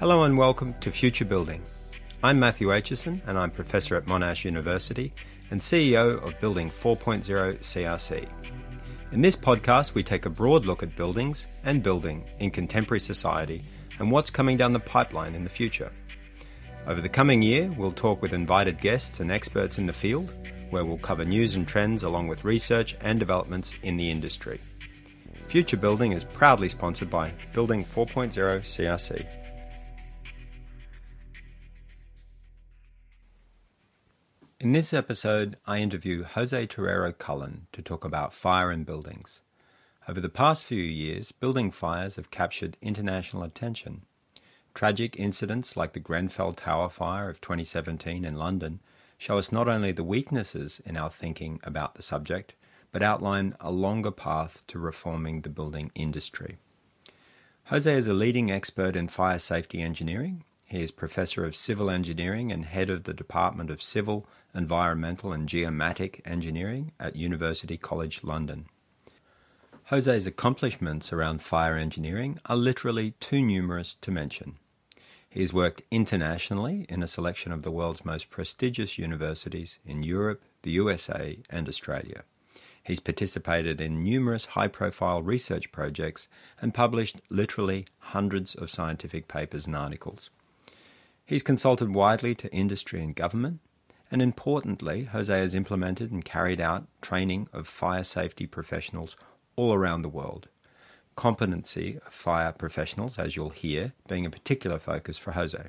Hello and welcome to Future Building. I'm Matthew Aitchison and I'm Professor at Monash University and CEO of Building 4.0 CRC. In this podcast, we take a broad look at buildings and building in contemporary society and what's coming down the pipeline in the future. Over the coming year, we'll talk with invited guests and experts in the field, where we'll cover news and trends along with research and developments in the industry. Future Building is proudly sponsored by Building 4.0 CRC. In this episode, I interview Jose Torero Cullen to talk about fire in buildings. Over the past few years, building fires have captured international attention. Tragic incidents like the Grenfell Tower fire of 2017 in London show us not only the weaknesses in our thinking about the subject, but outline a longer path to reforming the building industry. Jose is a leading expert in fire safety engineering. He is Professor of Civil Engineering and Head of the Department of Civil Environmental and Geomatic Engineering at University College London. Jose's accomplishments around fire engineering are literally too numerous to mention. He has worked internationally in a selection of the world's most prestigious universities in Europe, the USA, and Australia. He's participated in numerous high profile research projects and published literally hundreds of scientific papers and articles. He's consulted widely to industry and government, and importantly, Jose has implemented and carried out training of fire safety professionals all around the world. Competency of fire professionals, as you'll hear, being a particular focus for Jose.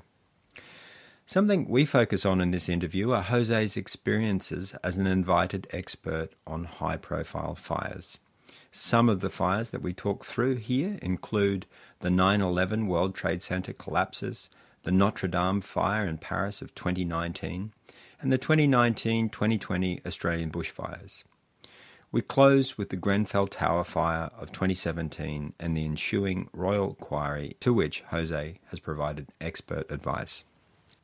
Something we focus on in this interview are Jose's experiences as an invited expert on high profile fires. Some of the fires that we talk through here include the 9 11 World Trade Center collapses, the Notre Dame fire in Paris of 2019, and the 2019 2020 Australian bushfires. We close with the Grenfell Tower fire of 2017 and the ensuing Royal inquiry to which Jose has provided expert advice.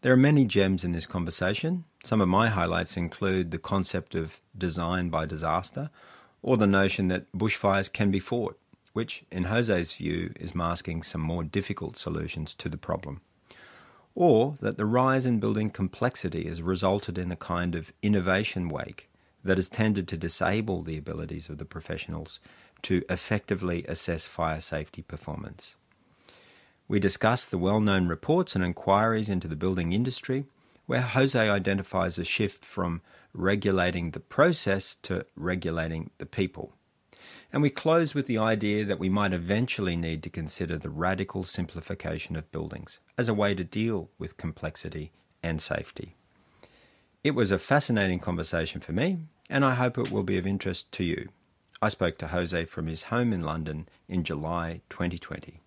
There are many gems in this conversation. Some of my highlights include the concept of design by disaster, or the notion that bushfires can be fought, which, in Jose's view, is masking some more difficult solutions to the problem or that the rise in building complexity has resulted in a kind of innovation wake that has tended to disable the abilities of the professionals to effectively assess fire safety performance. We discuss the well known reports and inquiries into the building industry, where Jose identifies a shift from regulating the process to regulating the people. And we close with the idea that we might eventually need to consider the radical simplification of buildings as a way to deal with complexity and safety. It was a fascinating conversation for me, and I hope it will be of interest to you. I spoke to Jose from his home in London in July 2020.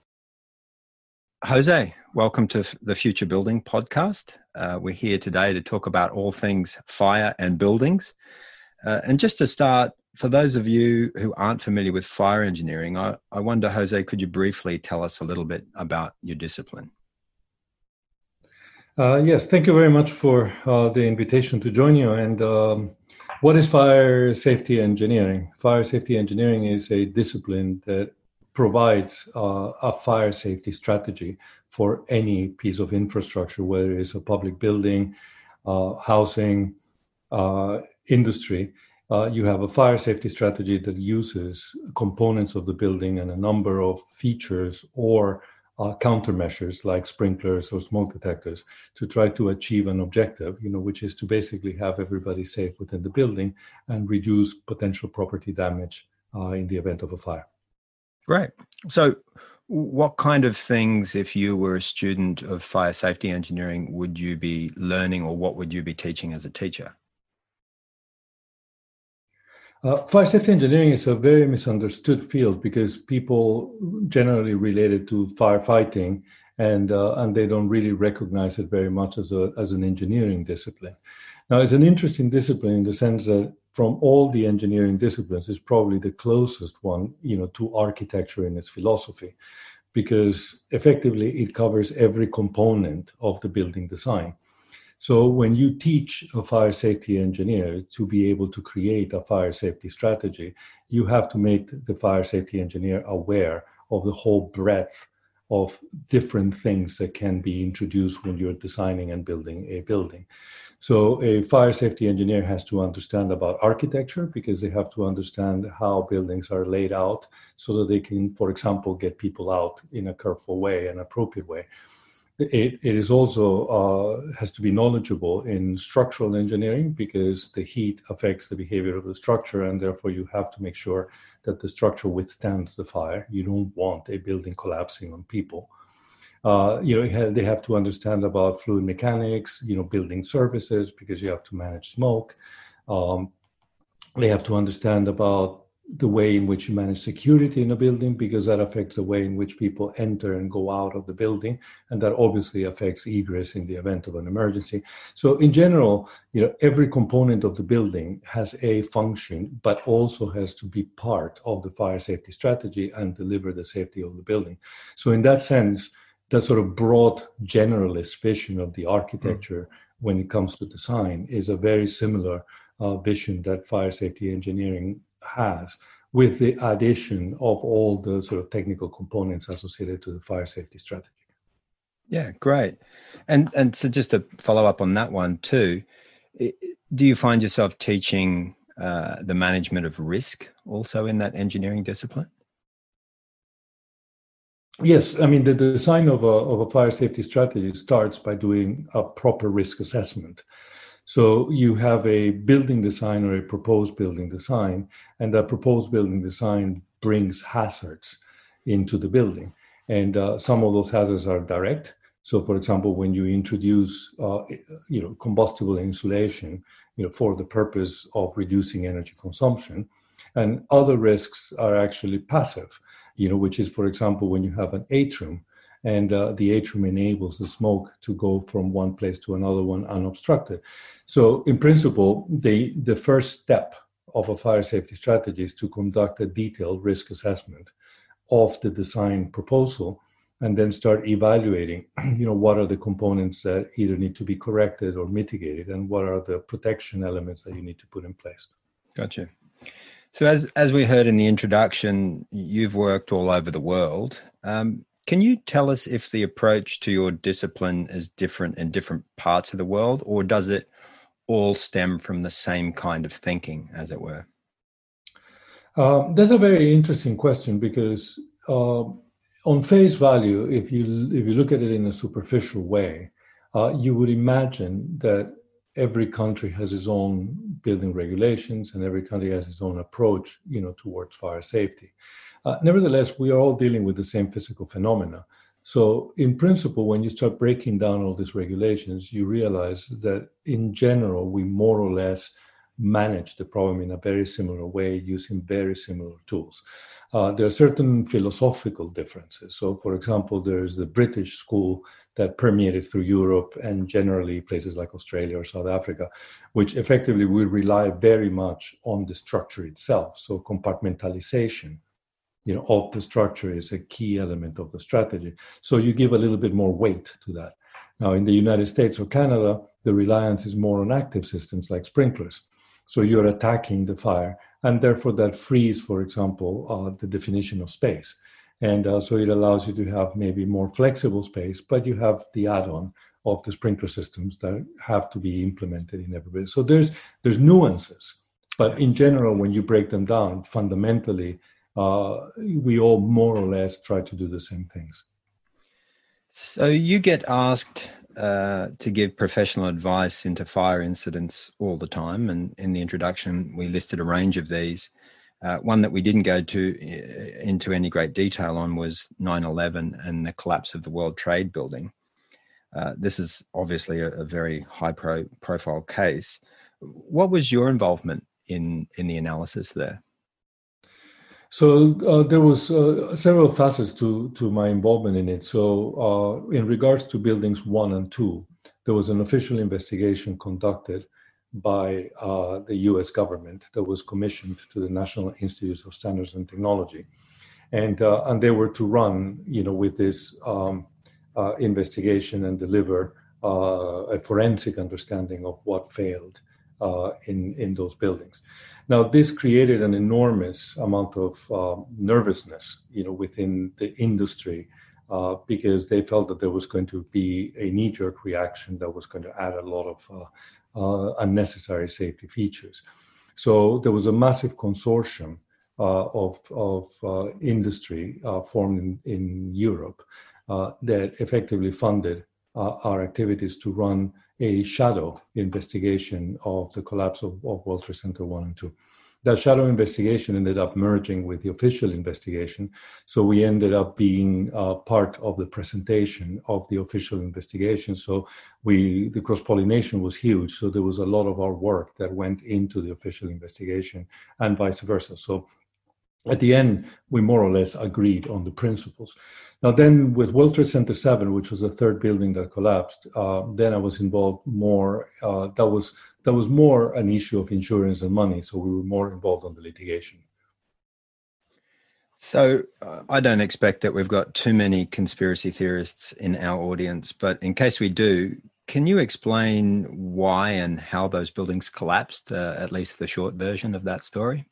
Jose, welcome to the Future Building podcast. Uh, we're here today to talk about all things fire and buildings. Uh, and just to start, for those of you who aren't familiar with fire engineering, I, I wonder, Jose, could you briefly tell us a little bit about your discipline? Uh, yes, thank you very much for uh, the invitation to join you. And um, what is fire safety engineering? Fire safety engineering is a discipline that provides uh, a fire safety strategy for any piece of infrastructure, whether it's a public building, uh, housing, uh, industry uh, you have a fire safety strategy that uses components of the building and a number of features or uh, countermeasures like sprinklers or smoke detectors to try to achieve an objective, you know, which is to basically have everybody safe within the building and reduce potential property damage uh, in the event of a fire. Great. So, what kind of things, if you were a student of fire safety engineering, would you be learning, or what would you be teaching as a teacher? Uh, fire safety engineering is a very misunderstood field because people generally relate it to firefighting, and uh, and they don't really recognize it very much as a as an engineering discipline. Now, it's an interesting discipline in the sense that from all the engineering disciplines, it's probably the closest one, you know, to architecture in its philosophy, because effectively it covers every component of the building design. So when you teach a fire safety engineer to be able to create a fire safety strategy, you have to make the fire safety engineer aware of the whole breadth of different things that can be introduced when you're designing and building a building. So a fire safety engineer has to understand about architecture because they have to understand how buildings are laid out so that they can, for example, get people out in a careful way, an appropriate way. It, it is also uh, has to be knowledgeable in structural engineering because the heat affects the behavior of the structure and therefore you have to make sure that the structure withstands the fire. You don't want a building collapsing on people. Uh, you know, they have to understand about fluid mechanics, you know, building services because you have to manage smoke. Um, they have to understand about the way in which you manage security in a building because that affects the way in which people enter and go out of the building and that obviously affects egress in the event of an emergency so in general you know every component of the building has a function but also has to be part of the fire safety strategy and deliver the safety of the building so in that sense that sort of broad generalist vision of the architecture mm. when it comes to design is a very similar uh, vision that fire safety engineering has with the addition of all the sort of technical components associated to the fire safety strategy. Yeah, great. And and so just to follow up on that one too, do you find yourself teaching uh, the management of risk also in that engineering discipline? Yes, I mean the design of a of a fire safety strategy starts by doing a proper risk assessment. So you have a building design or a proposed building design, and that proposed building design brings hazards into the building. And uh, some of those hazards are direct. So, for example, when you introduce, uh, you know, combustible insulation, you know, for the purpose of reducing energy consumption, and other risks are actually passive, you know, which is, for example, when you have an atrium and uh, the atrium enables the smoke to go from one place to another one unobstructed. So, in principle, the the first step of a fire safety strategy is to conduct a detailed risk assessment of the design proposal and then start evaluating you know what are the components that either need to be corrected or mitigated and what are the protection elements that you need to put in place. Gotcha. So as as we heard in the introduction you've worked all over the world. Um, can you tell us if the approach to your discipline is different in different parts of the world, or does it all stem from the same kind of thinking, as it were? Um, that's a very interesting question because, uh, on face value, if you if you look at it in a superficial way, uh, you would imagine that every country has its own building regulations and every country has its own approach, you know, towards fire safety. Uh, nevertheless, we are all dealing with the same physical phenomena. So, in principle, when you start breaking down all these regulations, you realize that in general, we more or less manage the problem in a very similar way using very similar tools. Uh, there are certain philosophical differences. So, for example, there's the British school that permeated through Europe and generally places like Australia or South Africa, which effectively will rely very much on the structure itself. So, compartmentalization you know, of the structure is a key element of the strategy. So you give a little bit more weight to that. Now, in the United States or Canada, the reliance is more on active systems like sprinklers. So you're attacking the fire, and therefore that frees, for example, uh, the definition of space. And uh, so it allows you to have maybe more flexible space, but you have the add-on of the sprinkler systems that have to be implemented in every So there's there's nuances, but in general, when you break them down, fundamentally, uh, we all more or less try to do the same things. So you get asked uh, to give professional advice into fire incidents all the time, and in the introduction we listed a range of these. Uh, one that we didn't go to uh, into any great detail on was 9/11 and the collapse of the World Trade Building. Uh, this is obviously a, a very high pro- profile case. What was your involvement in in the analysis there? So uh, there was uh, several facets to to my involvement in it. So uh, in regards to buildings one and two, there was an official investigation conducted by uh, the U.S. government that was commissioned to the National Institutes of Standards and Technology, and uh, and they were to run, you know, with this um, uh, investigation and deliver a forensic understanding of what failed in in those buildings. Now, this created an enormous amount of uh, nervousness, you know, within the industry uh, because they felt that there was going to be a knee jerk reaction that was going to add a lot of uh, uh, unnecessary safety features. So there was a massive consortium uh, of, of uh, industry uh, formed in, in Europe that effectively funded our activities to run a shadow investigation of the collapse of, of World Trade Center 1 and 2 that shadow investigation ended up merging with the official investigation. So we ended up being uh, part of the presentation of the official investigation. So we, the cross pollination was huge. So there was a lot of our work that went into the official investigation and vice versa. So at the end, we more or less agreed on the principles. Now, then with World Trade Center 7, which was the third building that collapsed, uh, then I was involved more. Uh, that was that was more an issue of insurance and money. So we were more involved on the litigation. So uh, I don't expect that we've got too many conspiracy theorists in our audience, but in case we do, can you explain why and how those buildings collapsed? Uh, at least the short version of that story.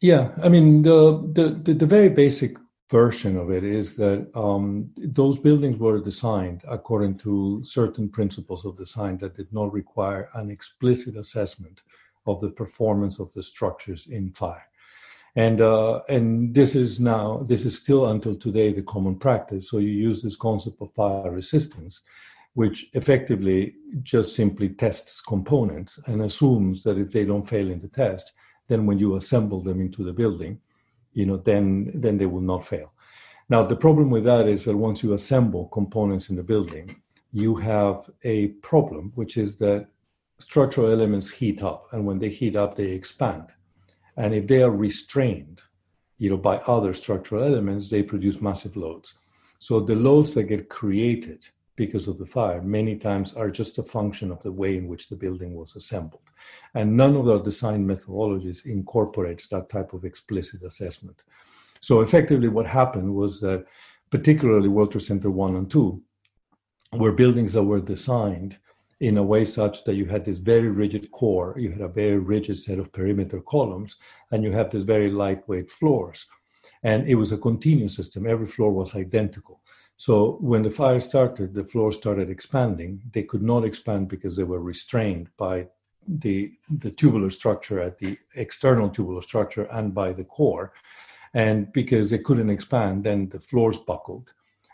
Yeah, I mean the the the, the very basic version of it is that um, those buildings were designed according to certain principles of design that did not require an explicit assessment of the performance of the structures in fire. And uh, and this is now this is still until today the common practice. So you use this concept of fire resistance, which effectively just simply tests components and assumes that if they don't fail in the test, then when you assemble them into the building, you know, then then they will not fail. Now the problem with that is that once you assemble components in the building, you have a problem, which is that structural elements heat up, and when they heat up, they expand. And if they are restrained, you know, by other structural elements, they produce massive loads. So the loads that get created because of the fire many times are just a function of the way in which the building was assembled. And none of our design methodologies incorporates that type of explicit assessment. So effectively what happened was that particularly World Trade Center 1 and 2 were buildings that were designed in a way such that you had this very rigid core, you had a very rigid set of perimeter columns, and you have this very lightweight floors. And it was a continuous system. Every floor was identical. So when the fire started, the floor started expanding. They could not expand because they were restrained by the, the tubular structure at the external tubular structure and by the core. And because they couldn't expand, then the floors buckled.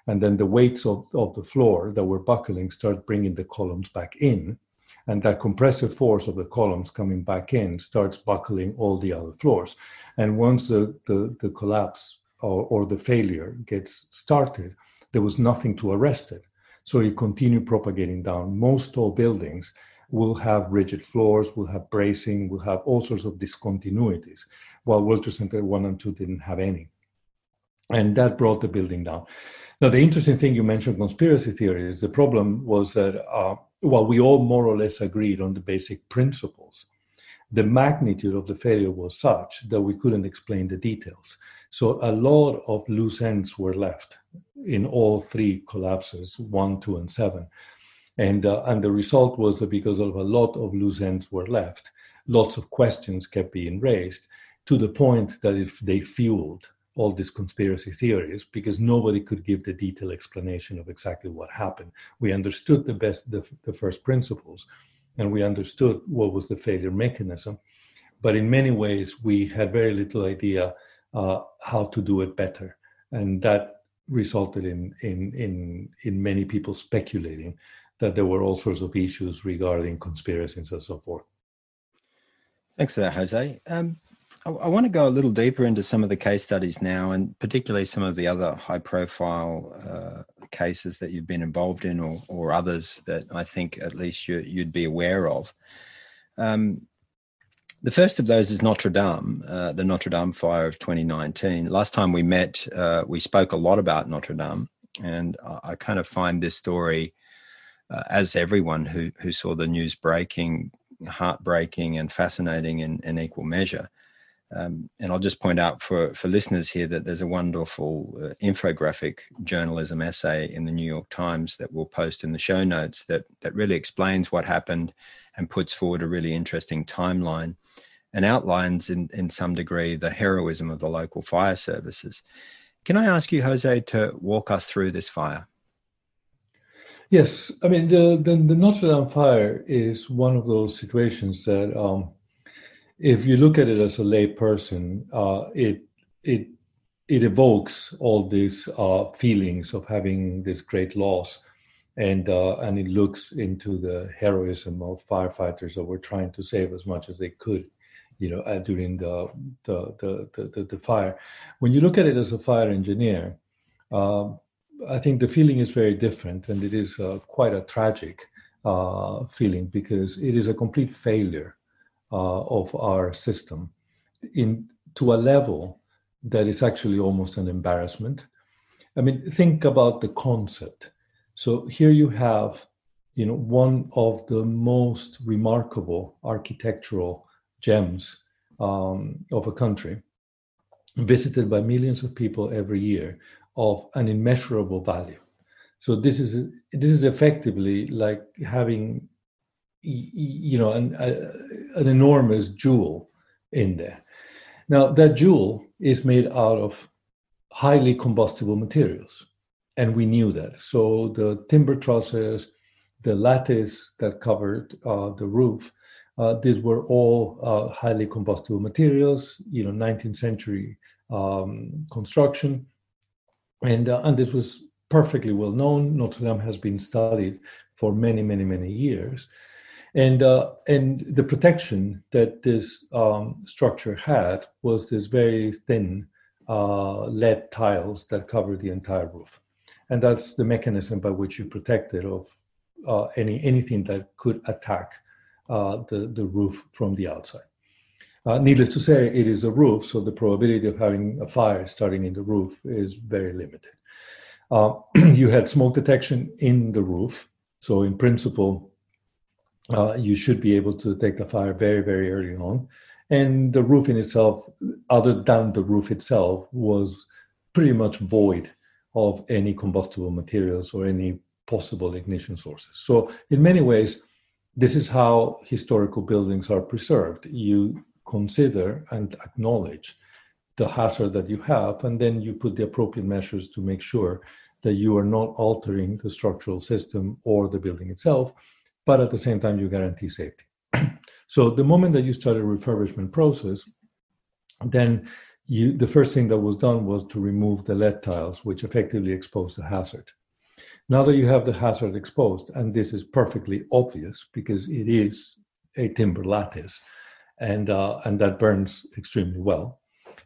And then the weights of, of the floor that were buckling started bringing the columns back in. And that compressive force of the columns coming back in starts buckling all the other floors. And once the, the, the collapse or, or the failure gets started, there was nothing to arrest it. So it continued propagating down. Most tall buildings will have rigid floors, will have bracing, will have all sorts of discontinuities, while World Trade Center 1 and 2 didn't have any. And that brought the building down. Now, the interesting thing you mentioned conspiracy theories, the problem was that uh, while we all more or less agreed on the basic principles, the magnitude of the failure was such that we couldn't explain the details. So a lot of loose ends were left in all three collapses, one, two, and seven. And, uh, and the result was that because of a lot of loose ends were left, lots of questions kept being raised to the point that if they fueled all these conspiracy theories because nobody could give the detailed explanation of exactly what happened. We understood the best the, the first principles and we understood what was the failure mechanism, but in many ways we had very little idea uh, how to do it better. And that resulted in, in, in, in many people speculating that there were all sorts of issues regarding conspiracies and so forth. Thanks for that, Jose. Um, I, I, want to go a little deeper into some of the case studies now, and particularly some of the other high profile uh, cases that you've been involved in, or, or others that I think at least you, would be aware of. Um, the first of those is Notre Dame, uh, the Notre Dame fire of 2019. Last time we met, uh, we spoke a lot about Notre Dame, and I, I kind of find this story, uh, as everyone who who saw the news breaking, heartbreaking and fascinating in, in equal measure. Um, and I'll just point out for, for listeners here that there's a wonderful uh, infographic journalism essay in the New York Times that we'll post in the show notes that that really explains what happened and puts forward a really interesting timeline and outlines in, in some degree the heroism of the local fire services. Can I ask you, Jose, to walk us through this fire? Yes, I mean the, the, the Notre Dame fire is one of those situations that, um, if you look at it as a lay person, uh, it it it evokes all these uh, feelings of having this great loss, and uh, and it looks into the heroism of firefighters that were trying to save as much as they could, you know, uh, during the the, the the, the fire. When you look at it as a fire engineer, um, I think the feeling is very different, and it is uh, quite a tragic uh, feeling because it is a complete failure uh, of our system in to a level that is actually almost an embarrassment. I mean, think about the concept. So here you have, you know, one of the most remarkable architectural gems um, of a country, visited by millions of people every year, of an immeasurable value. So this is this is effectively like having, you know, an, a, an enormous jewel in there. Now that jewel is made out of highly combustible materials, and we knew that. So the timber trusses, the lattice that covered uh, the roof, uh, these were all uh, highly combustible materials. You know, 19th century um, construction and uh, and this was perfectly well known. Notre Dame has been studied for many, many, many years, and uh, and the protection that this um, structure had was this very thin uh, lead tiles that covered the entire roof, and that's the mechanism by which you protect it of uh, any anything that could attack the the roof from the outside. Uh, needless to say, it is a roof, so the probability of having a fire starting in the roof is very limited. Uh, you had smoke detection in the roof, so in principle, uh, you should be able to detect a fire very, very early on. And the roof in itself, other than the roof itself, was pretty much void of any combustible materials or any possible ignition sources. So, in many ways, this is how historical buildings are preserved. You consider and acknowledge the hazard that you have, and then you put the appropriate measures to make sure that you are not altering the structural system or the building itself, but at the same time you guarantee safety. so the moment that you start a refurbishment process, then you, the first thing that was done was to remove the lead tiles, which effectively exposed the hazard. Now that you have the hazard exposed, and this is perfectly obvious because it is a timber lattice, and uh, and that burns extremely well.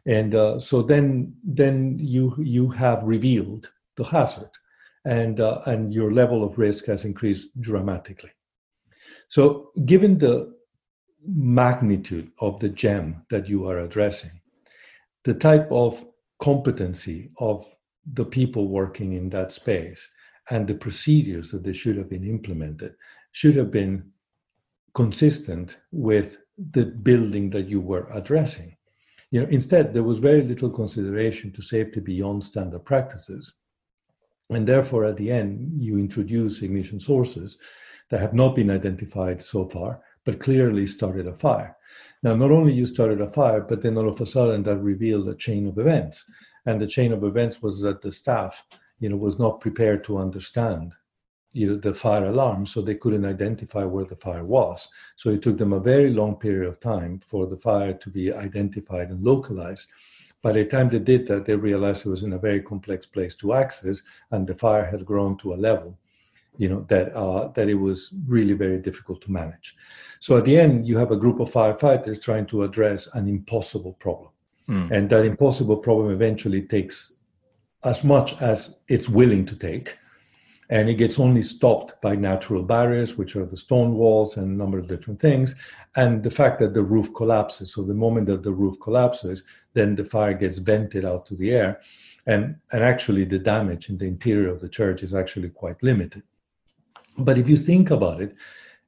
And uh, so then then you you have revealed the hazard, and uh, and your level of risk has increased dramatically. So given the magnitude of the gem that you are addressing, the type of competency of the people working in that space and the procedures that they should have been implemented should have been consistent with the building that you were addressing. You know, instead, there was very little consideration to safety beyond standard practices. And therefore, at the end, you introduce ignition sources that have not been identified so far, but clearly started a fire. Now, not only you started a fire, but then all of a sudden that revealed a chain of events. And the chain of events was that the staff, you know, was not prepared to understand you know, the fire alarm, so they couldn't identify where the fire was. So it took them a very long period of time for the fire to be identified and localized. By the time they did that, they realized it was in a very complex place to access, and the fire had grown to a level, you know, that uh, that it was really very difficult to manage. So at the end, you have a group of firefighters trying to address an impossible problem, mm. and that impossible problem eventually takes as much as it's willing to take and it gets only stopped by natural barriers, which are the stone walls and a number of different things, and the fact that the roof collapses. So the moment that the roof collapses, then the fire gets vented out to the air, and and actually the damage in the interior of the church is actually quite limited. But if you think about it,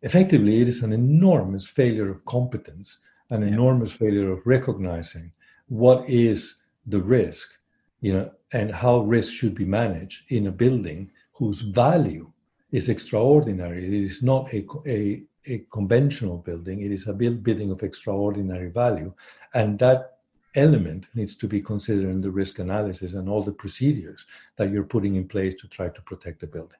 effectively, it is an enormous failure of competence, an yeah. enormous failure of recognizing what is the risk, you know, and how risk should be managed in a building whose value is extraordinary. It is not a, a, a conventional building, it is a building of extraordinary value. And that element needs to be considered in the risk analysis and all the procedures that you're putting in place to try to protect the building.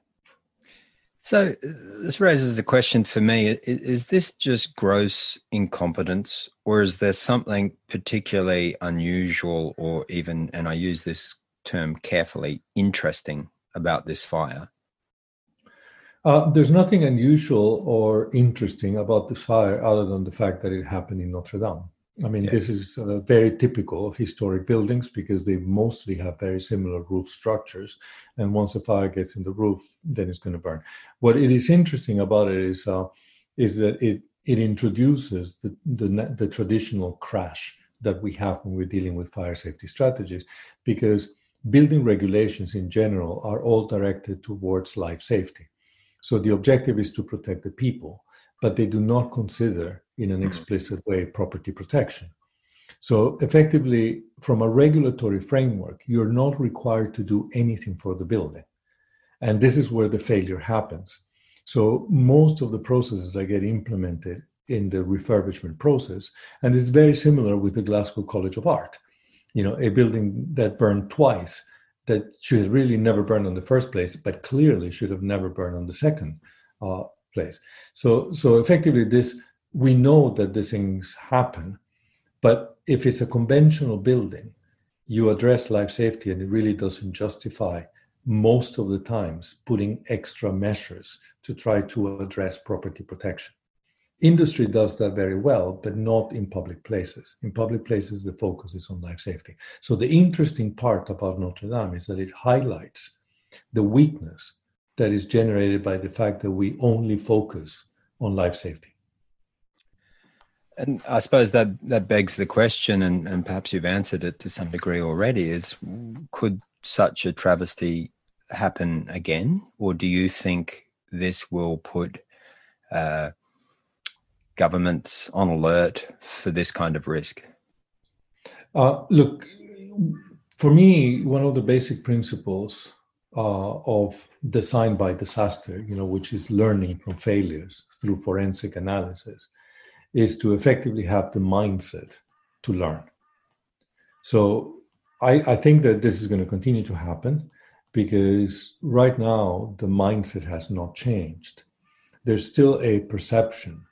So, this raises the question for me is this just gross incompetence, or is there something particularly unusual, or even, and I use this term carefully, interesting about this fire? Uh, there's nothing unusual or interesting about the fire other than the fact that it happened in Notre Dame. I mean, yeah. this is uh, very typical of historic buildings because they mostly have very similar roof structures. And once a fire gets in the roof, then it's going to burn. What it is interesting about it is uh, is that it it introduces the, the the traditional crash that we have when we're dealing with fire safety strategies, because building regulations in general are all directed towards life safety. So the objective is to protect the people, but they do not consider in an hmm. explicit way property protection. So effectively, from a regulatory framework, you're not required to do anything for the building. And this is where the failure happens. So most of the processes that get implemented in the refurbishment process, and it's very similar with the Glasgow College of Art. You know, a building that burned twice that should really never burn in the first place, but clearly should have never burned on the second uh, place. So, so effectively, this we know that these things happen, but if it's a conventional building, you address life safety, and it really doesn't justify most of the times putting extra measures to try to address property protection. Industry does that very well, but not in public places. In public places, the focus is on life safety. So, the interesting part about Notre Dame is that it highlights the weakness that is generated by the fact that we only focus on life safety. And I suppose that that begs the question, and, and perhaps you've answered it to some degree already: is could such a travesty happen again, or do you think this will put uh, governments on alert for this kind of risk? Uh, look, for me, one of the basic principles uh, of design by disaster, you know, which is learning from failures through forensic analysis, is to effectively have the mindset to learn. So I, I think that this is going to continue to happen because right now the mindset has not changed. There's still a perception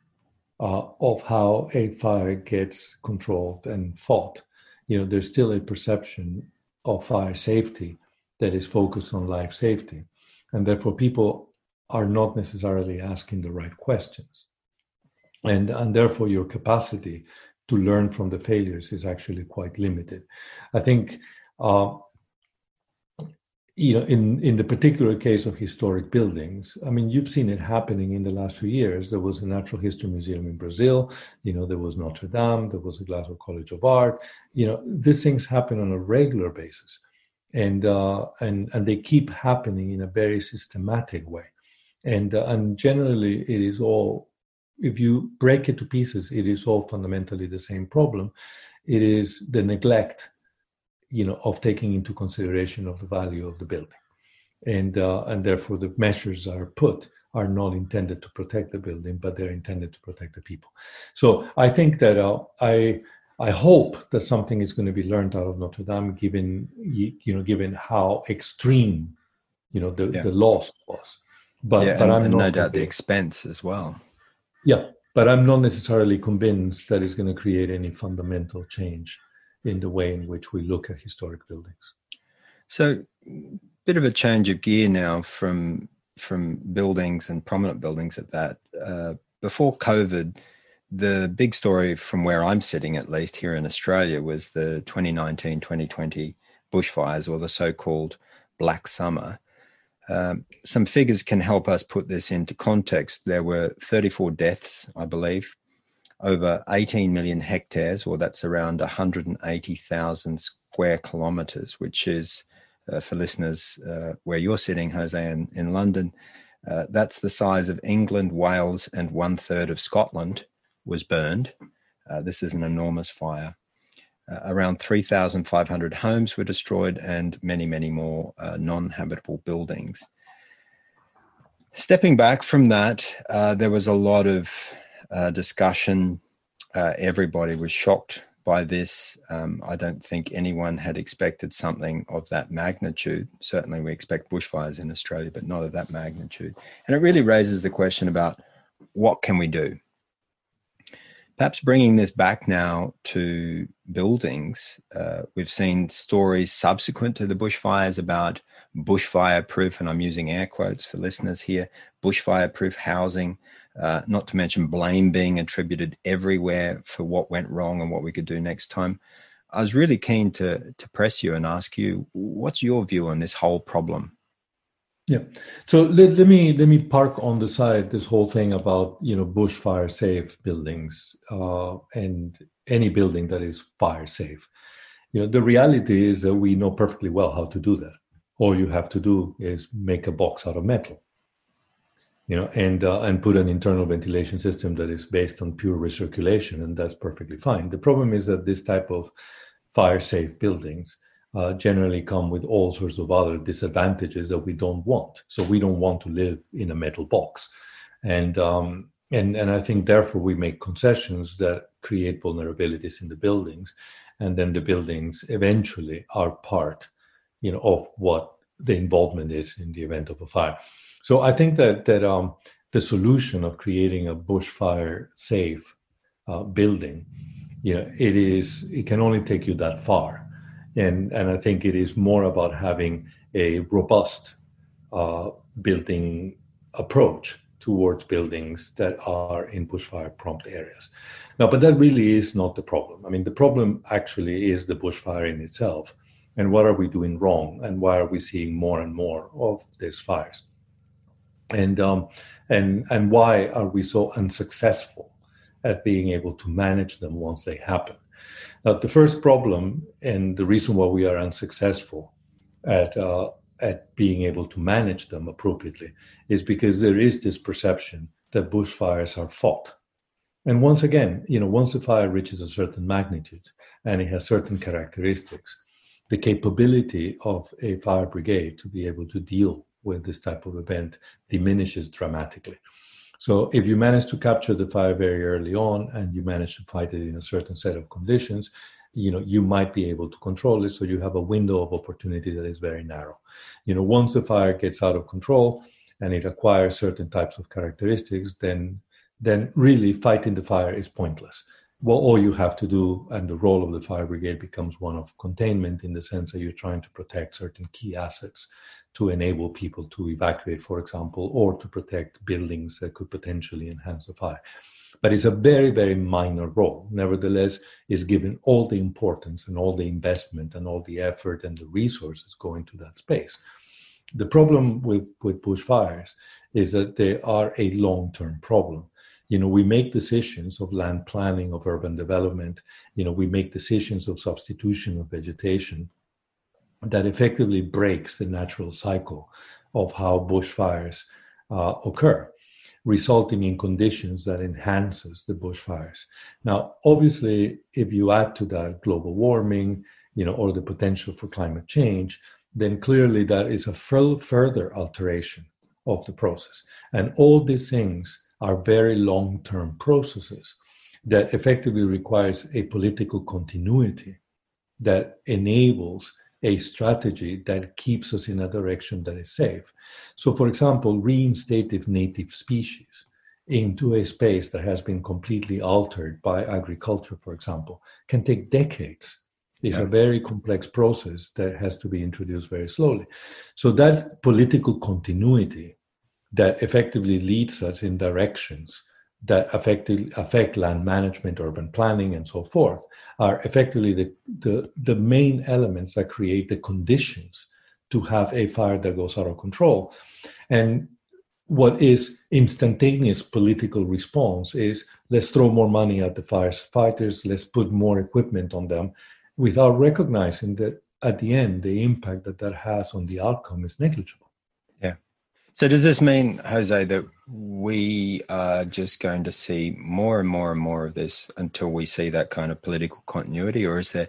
uh, of how a fire gets controlled and fought. You know, there's still a perception of fire safety that is focused on life safety. And therefore, people are not necessarily asking the right questions. And, and therefore, your capacity to learn from the failures is actually quite limited. I think uh, you know, in, in the particular case of historic buildings, I mean, you've seen it happening in the last few years. There was a Natural History Museum in Brazil, you know, there was Notre Dame, there was the Glasgow College of Art. You know, these things happen on a regular basis. And, uh, and, and they keep happening in a very systematic way. And, uh, and generally, it is all, if you break it to pieces, it is all fundamentally the same problem. It is the neglect you know, of taking into consideration of the value of the building. And, uh, and therefore the measures are put are not intended to protect the building, but they're intended to protect the people. So I think that uh, I, I hope that something is going to be learned out of Notre Dame, given you know, given how extreme, you know, the, yeah. the loss was. But, yeah, but and, I'm and no doubt the expense as well. Yeah, but I'm not necessarily convinced that it's going to create any fundamental change in the way in which we look at historic buildings. So, a bit of a change of gear now from from buildings and prominent buildings at that. Uh, before COVID, the big story from where I'm sitting, at least here in Australia, was the 2019 2020 bushfires or the so called Black Summer. Um, some figures can help us put this into context. There were 34 deaths, I believe, over 18 million hectares, or that's around 180,000 square kilometers, which is, uh, for listeners uh, where you're sitting, Jose, in, in London, uh, that's the size of England, Wales, and one third of Scotland was burned. Uh, this is an enormous fire. Uh, around 3,500 homes were destroyed, and many, many more uh, non habitable buildings. Stepping back from that, there was a lot of uh, discussion. Uh, everybody was shocked by this. Um, I don't think anyone had expected something of that magnitude. Certainly, we expect bushfires in Australia, but not of that magnitude. And it really raises the question about what can we do? Perhaps bringing this back now to buildings, uh, we've seen stories subsequent to the bushfires about bushfire proof, and I'm using air quotes for listeners here bushfire proof housing uh, not to mention blame being attributed everywhere for what went wrong and what we could do next time. I was really keen to to press you and ask you, what's your view on this whole problem? Yeah. So let, let me let me park on the side this whole thing about you know bushfire safe buildings uh, and any building that is fire safe. You know the reality is that we know perfectly well how to do that. All you have to do is make a box out of metal you know, and uh, and put an internal ventilation system that is based on pure recirculation, and that's perfectly fine. The problem is that this type of fire-safe buildings uh, generally come with all sorts of other disadvantages that we don't want. So we don't want to live in a metal box, and um, and and I think therefore we make concessions that create vulnerabilities in the buildings, and then the buildings eventually are part, you know, of what the involvement is in the event of a fire. So I think that that um, the solution of creating a bushfire safe uh, building, you know, it is it can only take you that far, and and I think it is more about having a robust uh, building approach towards buildings that are in bushfire prompt areas. Now, but that really is not the problem. I mean, the problem actually is the bushfire in itself, and what are we doing wrong, and why are we seeing more and more of these fires? and um, and and why are we so unsuccessful at being able to manage them once they happen? Now, the first problem and the reason why we are unsuccessful at uh, at being able to manage them appropriately is because there is this perception that bushfires are fought. And once again, you know, once a fire reaches a certain magnitude and it has certain characteristics, the capability of a fire brigade to be able to deal with this type of event diminishes dramatically. So if you manage to capture the fire very early on and you manage to fight it in a certain set of conditions, you know you might be able to control it. So you have a window of opportunity that is very narrow. You know once the fire gets out of control and it acquires certain types of characteristics then then really fighting the fire is pointless. Well all you have to do and the role of the fire brigade becomes one of containment in the sense that you're trying to protect certain key assets to enable people to evacuate, for example, or to protect buildings that could potentially enhance the fire. But it's a very, very minor role. Nevertheless, is given all the importance and all the investment and all the effort and the resources going to that space. The problem with, with bushfires is that they are a long-term problem you know we make decisions of land planning of urban development you know we make decisions of substitution of vegetation that effectively breaks the natural cycle of how bushfires uh, occur resulting in conditions that enhances the bushfires. Now obviously if you add to that global warming you know or the potential for climate change then clearly that is a further alteration of the process. And all these things are very long-term processes that effectively requires a political continuity that enables a strategy that keeps us in a direction that is safe. So, for example, reinstative native species into a space that has been completely altered by agriculture, for example, can take decades. It's yeah. a very complex process that has to be introduced very slowly. So, that political continuity that effectively leads us in directions that affect, affect land management, urban planning, and so forth are effectively the, the, the main elements that create the conditions to have a fire that goes out of control. And what is instantaneous political response is let's throw more money at the firefighters, let's put more equipment on them, without recognizing that at the end the impact that that has on the outcome is negligible. So does this mean, Jose, that we are just going to see more and more and more of this until we see that kind of political continuity, or is there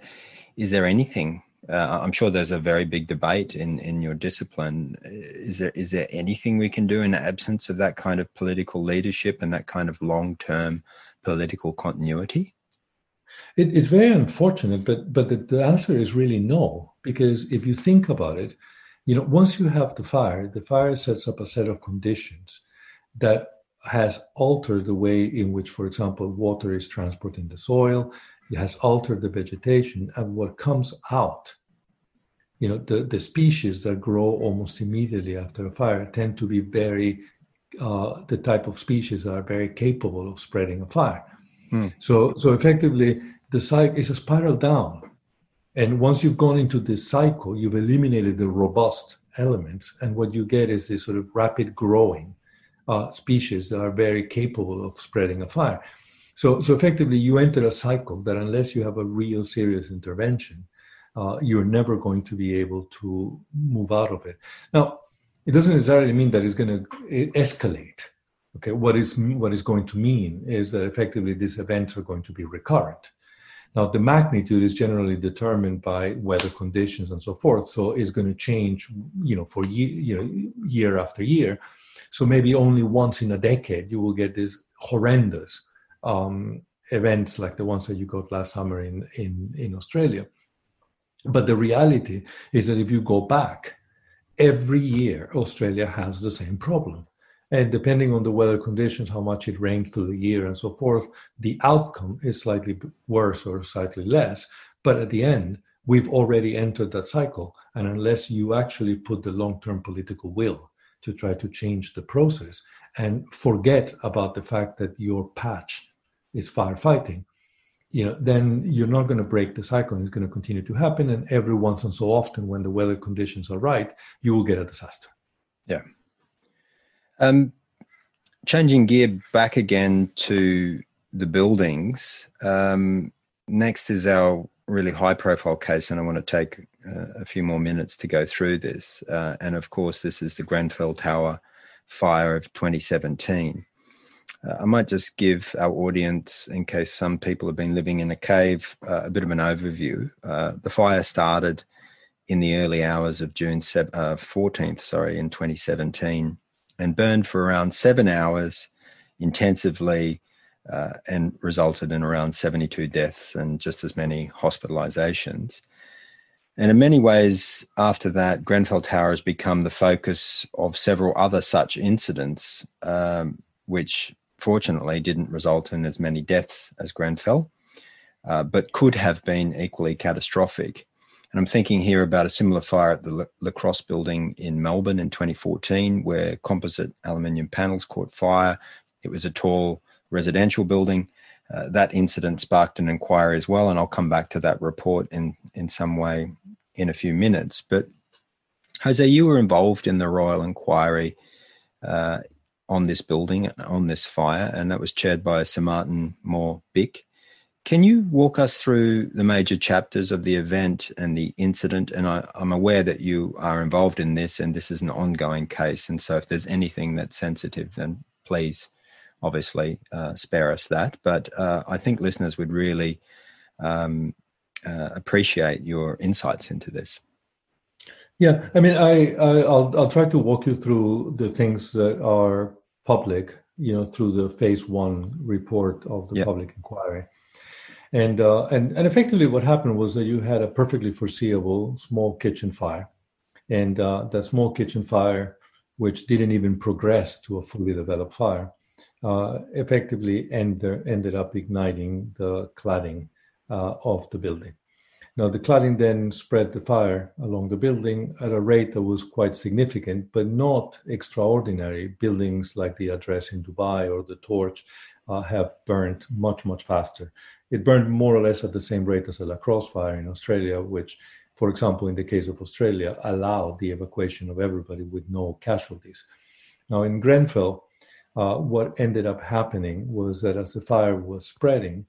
is there anything? Uh, I'm sure there's a very big debate in in your discipline. Is there is there anything we can do in the absence of that kind of political leadership and that kind of long term political continuity? It, it's very unfortunate, but but the, the answer is really no. Because if you think about it, you know, once you have the fire, the fire sets up a set of conditions that has altered the way in which, for example, water is transported in the soil. It has altered the vegetation, and what comes out, you know, the, the species that grow almost immediately after a fire tend to be very uh, the type of species that are very capable of spreading a fire. Mm. So, so effectively, the cycle is a spiral down. And once you've gone into this cycle, you've eliminated the robust elements, and what you get is this sort of rapid growing uh, species that are very capable of spreading a fire. So, so effectively, you enter a cycle that unless you have a real serious intervention, uh, you're never going to be able to move out of it. Now, it doesn't necessarily mean that it's going to escalate. Okay, what is what is going to mean is that effectively these events are going to be recurrent. Now, the magnitude is generally determined by weather conditions and so forth. So it's going to change, you know, for year, you know, year after year. So maybe only once in a decade you will get these horrendous um, events like the ones that you got last summer in, in, in Australia. But the reality is that if you go back, every year Australia has the same problem. And depending on the weather conditions, how much it rained through the year and so forth, the outcome is slightly worse or slightly less. But at the end, we've already entered that cycle. And unless you actually put the long term political will to try to change the process and forget about the fact that your patch is firefighting, you know, then you're not going to break the cycle. And it's going to continue to happen. And every once and so often, when the weather conditions are right, you will get a disaster. Yeah. Um, changing gear back again to the buildings. Um, next is our really high profile case, and I want to take uh, a few more minutes to go through this. Uh, and of course, this is the Grenfell Tower fire of 2017. Uh, I might just give our audience, in case some people have been living in a cave, uh, a bit of an overview. Uh, the fire started in the early hours of June 14th, uh, sorry, in 2017, and burned for around seven hours intensively uh, and resulted in around 72 deaths and just as many hospitalizations. And in many ways, after that, Grenfell Tower has become the focus of several other such incidents, um, which fortunately didn't result in as many deaths as Grenfell, uh, but could have been equally catastrophic. And I'm thinking here about a similar fire at the Lacrosse building in Melbourne in 2014, where composite aluminium panels caught fire. It was a tall residential building. Uh, that incident sparked an inquiry as well, and I'll come back to that report in, in some way in a few minutes. But Jose, you were involved in the Royal Inquiry uh, on this building, on this fire, and that was chaired by Sir Martin Moore Bick. Can you walk us through the major chapters of the event and the incident? And I, am aware that you are involved in this, and this is an ongoing case. And so, if there's anything that's sensitive, then please, obviously, uh, spare us that. But uh, I think listeners would really um, uh, appreciate your insights into this. Yeah, I mean, I, I will I'll try to walk you through the things that are public, you know, through the phase one report of the public inquiry. And, uh, and, and effectively, what happened was that you had a perfectly foreseeable small kitchen fire. And uh, that small kitchen fire, which didn't even progress to a fully developed fire, uh, effectively end, ended up igniting the cladding uh, of the building. Now, the cladding then spread the fire along the building at a rate that was quite significant, but not extraordinary. Buildings like the address in Dubai or the torch uh, have burned much, much faster. It burned more or less at the same rate as the Lacrosse fire in Australia, which, for example, in the case of Australia, allowed the evacuation of everybody with no casualties. Now, in Grenfell, uh, what ended up happening was that as the fire was spreading,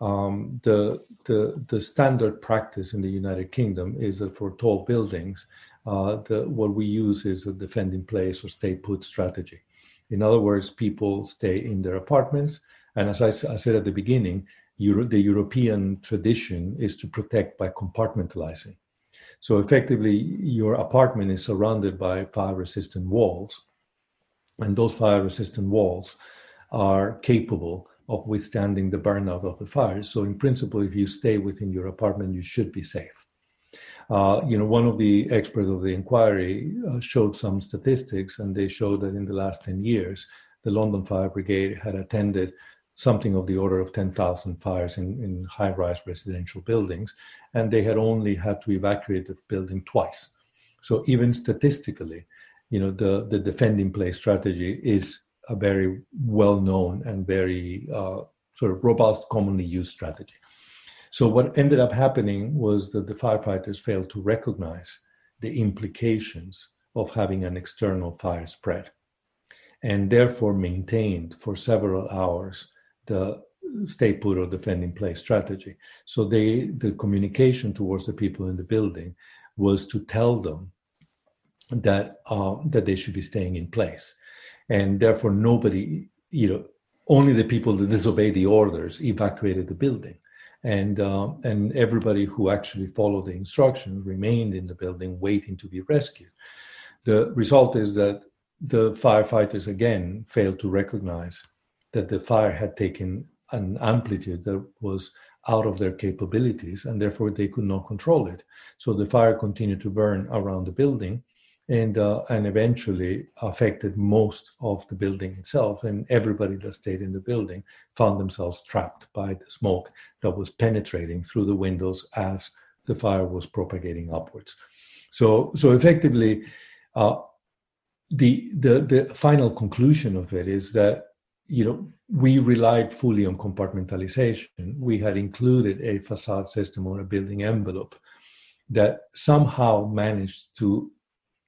um, the, the, the standard practice in the United Kingdom is that for tall buildings, uh, the, what we use is a defend in place or stay put strategy. In other words, people stay in their apartments. And as I, I said at the beginning, Euro, the European tradition is to protect by compartmentalizing. So effectively, your apartment is surrounded by fire resistant walls. And those fire resistant walls are capable of withstanding the burnout of the fires. So, in principle, if you stay within your apartment, you should be safe. Uh, you know, one of the experts of the inquiry uh, showed some statistics, and they showed that in the last 10 years, the London Fire Brigade had attended something of the order of 10,000 fires in, in high rise residential buildings, and they had only had to evacuate the building twice. So, even statistically, you know, the, the defend in place strategy is a very well known and very uh, sort of robust, commonly used strategy. So, what ended up happening was that the firefighters failed to recognize the implications of having an external fire spread and therefore maintained for several hours the stay put or defend in place strategy. So they the communication towards the people in the building was to tell them that uh, that they should be staying in place, and therefore nobody, you know, only the people that disobeyed the orders evacuated the building, and uh, and everybody who actually followed the instructions remained in the building waiting to be rescued. The result is that the firefighters again failed to recognize that the fire had taken an amplitude that was out of their capabilities and therefore they could not control it. So the fire continued to burn around the building and uh, and eventually affected most of the building itself and everybody that stayed in the building found themselves trapped by the smoke that was penetrating through the windows as the fire was propagating upwards so so effectively uh, the the the final conclusion of it is that you know, we relied fully on compartmentalization. We had included a facade system or a building envelope that somehow managed to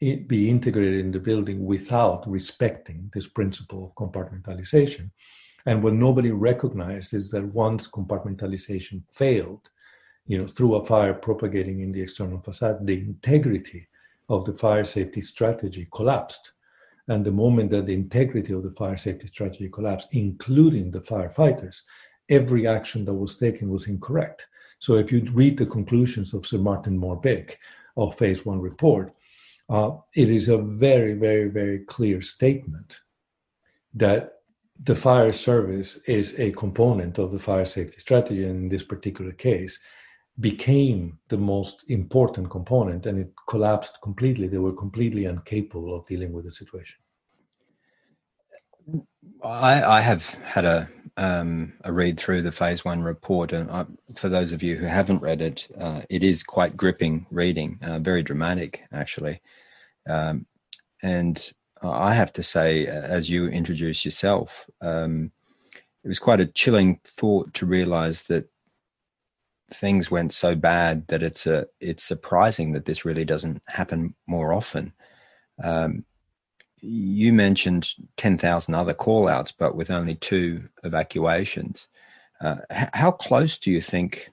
be integrated in the building without respecting this principle of compartmentalization. And what nobody recognized is that once compartmentalization failed, you know, through a fire propagating in the external facade, the integrity of the fire safety strategy collapsed. And the moment that the integrity of the fire safety strategy collapsed, including the firefighters, every action that was taken was incorrect. So if you read the conclusions of Sir Martin Moore-Bick of Phase One report, uh, it is a very, very, very clear statement that the fire service is a component of the fire safety strategy, and in this particular case, became the most important component and it collapsed completely. They were completely incapable of dealing with the situation. I, I have had a um, a read through the phase one report, and I, for those of you who haven't read it, uh, it is quite gripping reading, uh, very dramatic actually. Um, and I have to say, as you introduce yourself, um, it was quite a chilling thought to realize that things went so bad that it's a it's surprising that this really doesn't happen more often. Um, you mentioned 10,000 other callouts, but with only two evacuations. Uh, how close do you think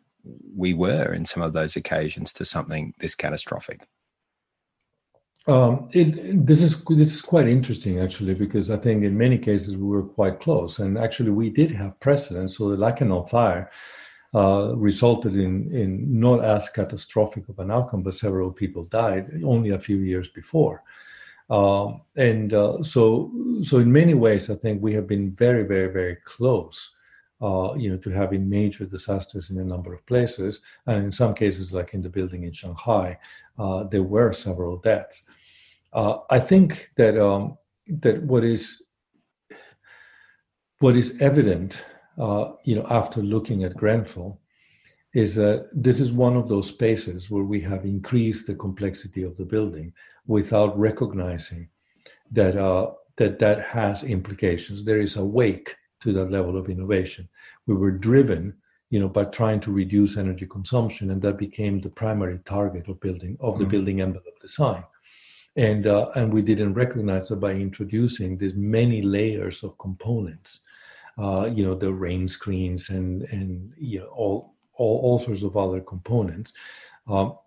we were in some of those occasions to something this catastrophic? Um, it, this is this is quite interesting actually because I think in many cases we were quite close, and actually we did have precedent. So the Lakanal fire uh, resulted in, in not as catastrophic of an outcome, but several people died only a few years before. Um, and uh, so, so in many ways, I think we have been very, very, very close, uh, you know, to having major disasters in a number of places. And in some cases, like in the building in Shanghai, uh, there were several deaths. I think that um, that what is what is evident uh, you know, after looking at Grenfell, is that this is one of those spaces where we have increased the complexity of the building without recognizing that uh, that that has implications. There is a wake to that level of innovation. We were driven, you know, by trying to reduce energy consumption, and that became the primary target of building of the mm-hmm. building envelope design. And uh, and we didn't recognize that by introducing these many layers of components uh, you know, the rain screens and and you know all all, all sorts of other components. Um,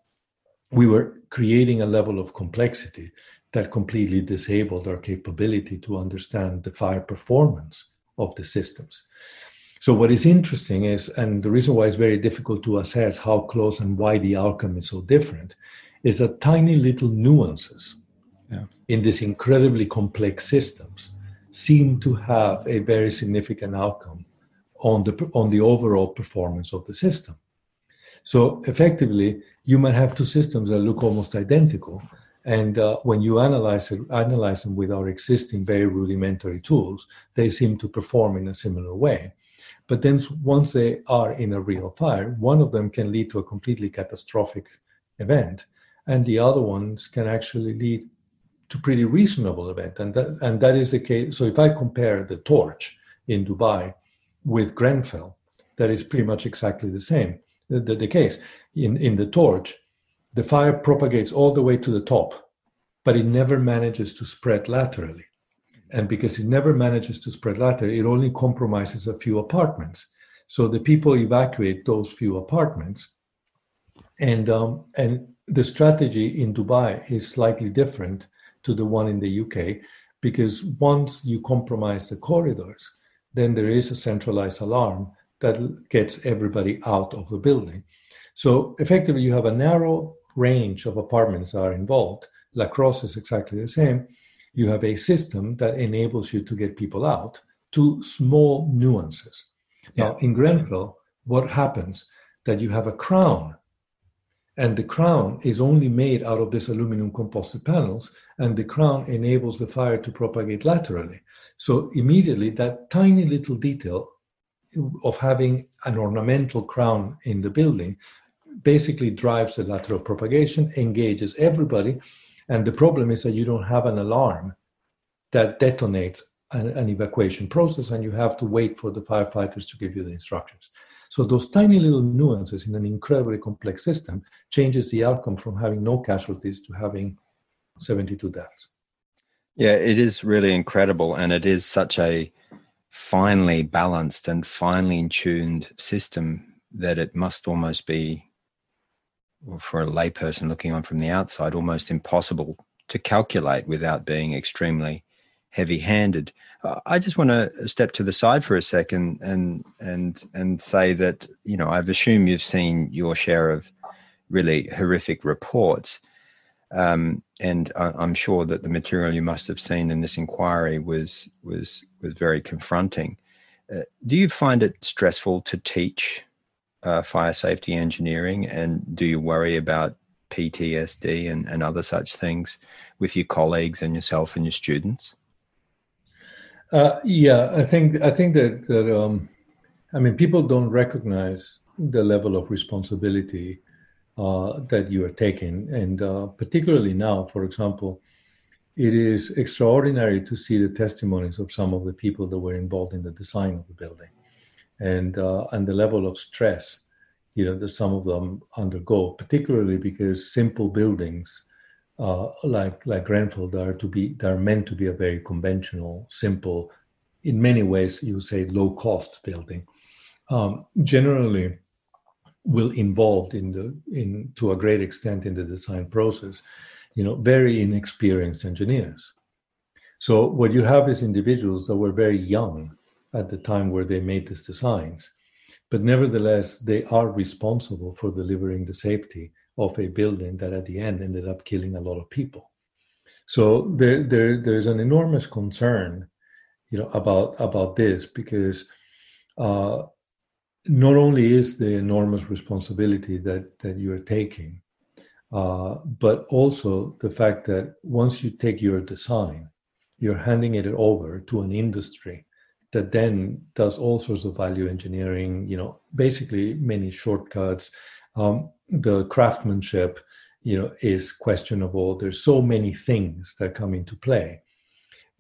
we were creating a level of complexity that completely disabled our capability to understand the fire performance of the systems. So what is interesting is, and the reason why it's very difficult to assess how close and why the outcome is so different, is that tiny little nuances yeah. in these incredibly complex systems seem to have a very significant outcome on the on the overall performance of the system. So effectively, you might have two systems that look almost identical, and uh, when you analyze it, analyze them with our existing very rudimentary tools, they seem to perform in a similar way. But then once they are in a real fire, one of them can lead to a completely catastrophic event, and the other ones can actually lead to pretty reasonable event. And that, and that is the case. So if I compare the torch in Dubai with Grenfell, that is pretty much exactly the same, the, the, the case. In, in the torch, the fire propagates all the way to the top, but it never manages to spread laterally. And because it never manages to spread laterally, it only compromises a few apartments. So the people evacuate those few apartments. And, um, and the strategy in Dubai is slightly different to the one in the UK because once you compromise the corridors, then there is a centralized alarm that gets everybody out of the building. So effectively, you have a narrow range of apartments that are involved. Lacrosse is exactly the same. You have a system that enables you to get people out to small nuances. Yeah. Now, in Grenfell, what happens that you have a crown and the crown is only made out of this aluminum composite panels and the crown enables the fire to propagate laterally. So immediately that tiny little detail of having an ornamental crown in the building basically drives the lateral propagation engages everybody and the problem is that you don't have an alarm that detonates an, an evacuation process and you have to wait for the firefighters to give you the instructions so those tiny little nuances in an incredibly complex system changes the outcome from having no casualties to having 72 deaths. Yeah, it is really incredible. And it is such a finely balanced and finely tuned system that it must almost be, for a layperson looking on from the outside, almost impossible to calculate without being extremely heavy handed. Uh, I just want to step to the side for a second and and and say that you know I've assumed you've seen your share of really horrific reports, um, and I, am sure that the material you must have seen in this inquiry was was was very confronting. Uh, do you find it stressful to teach uh, fire safety engineering, and do you worry about PTSD and, and other such things with your colleagues and yourself and your students? Uh, yeah, I think I think that that um, I mean people don't recognize the level of responsibility uh, that you are taking, and uh, particularly now, for example, it is extraordinary to see the testimonies of some of the people that were involved in the design of the building, and uh, and the level of stress, you know, that some of them undergo, particularly because simple buildings uh, like like Grenfell are to be they are meant to be a very conventional, simple, in many ways you say low cost building. Um, generally, will involved in the in to a great extent in the design process, you know, very inexperienced engineers. So what you have is individuals that were very young at the time where they made these designs, but nevertheless they are responsible for delivering the safety of a building that at the end ended up killing a lot of people. So there, there there's an enormous concern, you know, about about this because uh, not only is the enormous responsibility that that you are taking, uh, but also the fact that once you take your design, you're handing it over to an industry that then does all sorts of value engineering. You know, basically many shortcuts. Um, the craftsmanship you know is questionable. There's so many things that come into play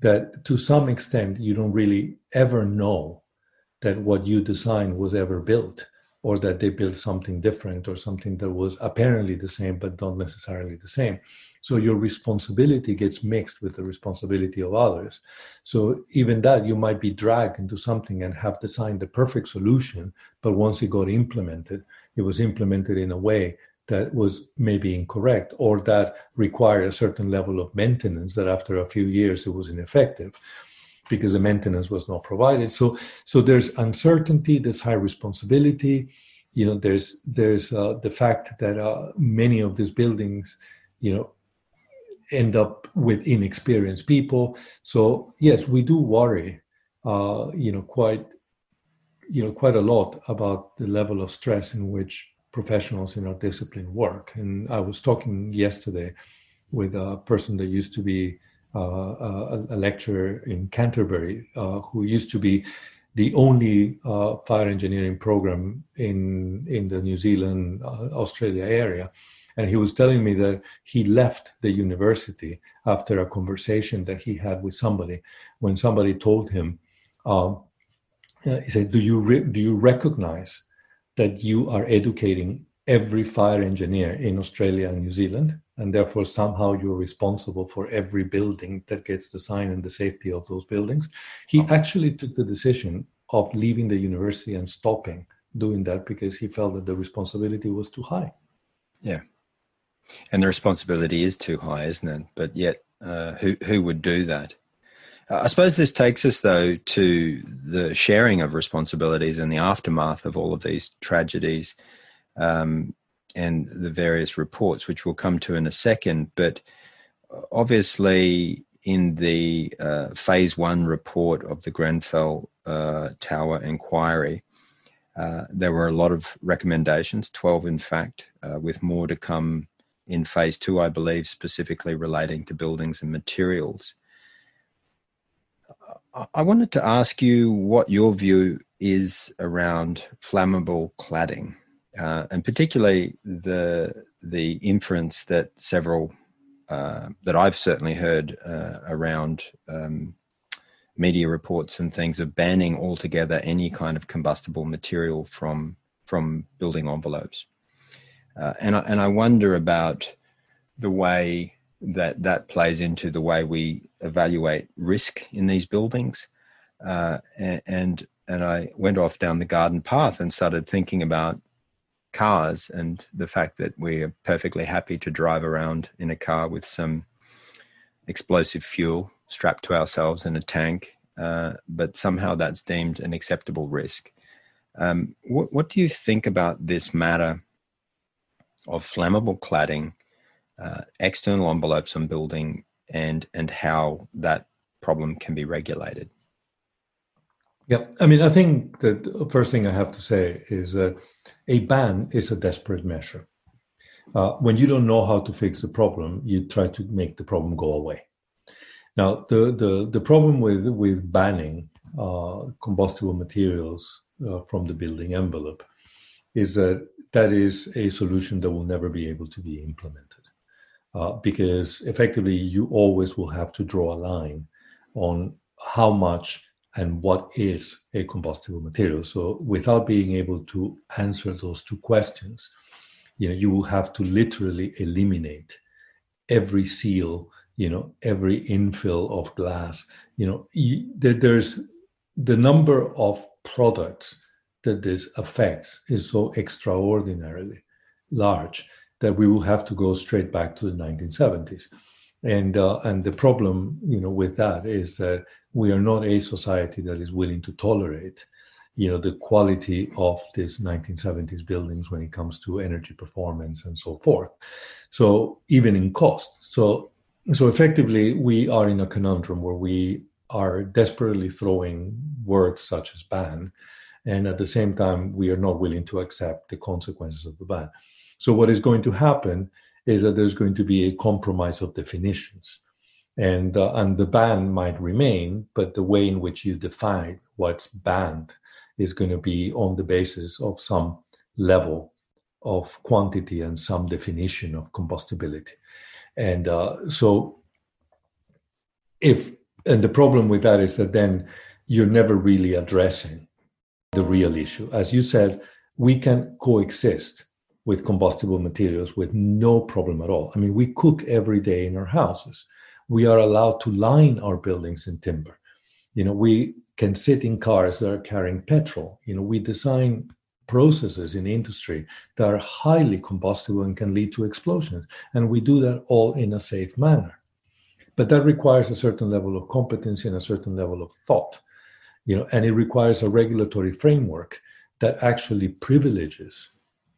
that to some extent you don't really ever know that what you design was ever built or that they built something different or something that was apparently the same but not necessarily the same. So your responsibility gets mixed with the responsibility of others. So even that you might be dragged into something and have designed the perfect solution but once it got implemented it was implemented in a way that was maybe incorrect or that required a certain level of maintenance that after a few years it was ineffective because the maintenance was not provided. So so there's uncertainty there's high responsibility you know there's there's uh, the fact that uh, many of these buildings you know end up with inexperienced people. So yes we do worry uh, you know quite you know, quite a lot about the level of stress in which professionals in our discipline work. And I was talking yesterday with a person that used to be uh, a, a, lecturer in Canterbury, uh, who used to be the only uh, fire engineering program in in the New Zealand uh, Australia area, and he was telling me that he left the university after a conversation that he had with somebody when somebody told him, um, uh, he said, "Do you re- do you recognize that you are educating every fire engineer in Australia and New Zealand, and therefore somehow you're responsible for every building that gets designed and the safety of those buildings?" He actually took the decision of leaving the university and stopping doing that because he felt that the responsibility was too high. Yeah, and the responsibility is too high, isn't it? But yet, uh, who who would do that? Uh, I suppose this takes us though to the sharing of responsibilities and the aftermath of all of these tragedies, um, and the various reports, which we'll come to in a second. But uh, obviously, in the uh, phase one report of the Grenfell uh, Tower inquiry, uh, there were a lot of recommendations, 12 in fact, uh, with more to come in phase two, I believe, specifically relating to buildings and materials. I wanted to ask you what your view is around flammable cladding, uh, and particularly the the inference that several uh, that I've certainly heard uh, around um, media reports and things of banning altogether any kind of combustible material from from building envelopes. Uh, and I, and I wonder about the way that that plays into the way we evaluate risk in these buildings. Uh, and, and I went off down the garden path and started thinking about cars and the fact that we're perfectly happy to drive around in a car with some explosive fuel strapped to ourselves in a tank, uh, but somehow that's deemed an acceptable risk. Um, what, what do you think about this matter of flammable cladding, uh, external envelopes on building, and and how that problem can be regulated? Yeah, I mean, I think the first thing I have to say is that a ban is a desperate measure. Uh, when you don't know how to fix a problem, you try to make the problem go away. Now, the the, the problem with with banning uh, combustible materials uh, from the building envelope is that that is a solution that will never be able to be implemented uh, because effectively you always will have to draw a line on how much and what is a combustible material. So without being able to answer those two questions, you know, you will have to literally eliminate every seal, you know, every infill of glass. You know, you, there's the number of products that this affects is so extraordinarily large that we will have to go straight back to the 1970s. And uh, and the problem, you know, with that is that we are not a society that is willing to tolerate, you know, the quality of these 1970s buildings when it comes to energy performance and so forth. So even in cost. So so effectively, we are in a conundrum where we are desperately throwing words such as ban and at the same time we are not willing to accept the consequences of the ban so what is going to happen is that there's going to be a compromise of definitions and uh, and the ban might remain but the way in which you define what's banned is going to be on the basis of some level of quantity and some definition of combustibility and uh, so if and the problem with that is that then you're never really addressing the real issue. As you said, we can coexist with combustible materials with no problem at all. I mean, we cook every day in our houses. We are allowed to line our buildings in timber. You know, we can sit in cars that are carrying petrol. You know, we design processes in industry that are highly combustible and can lead to explosions. And we do that all in a safe manner. But that requires a certain level of competency and a certain level of thought you know, and it requires a regulatory framework that actually privileges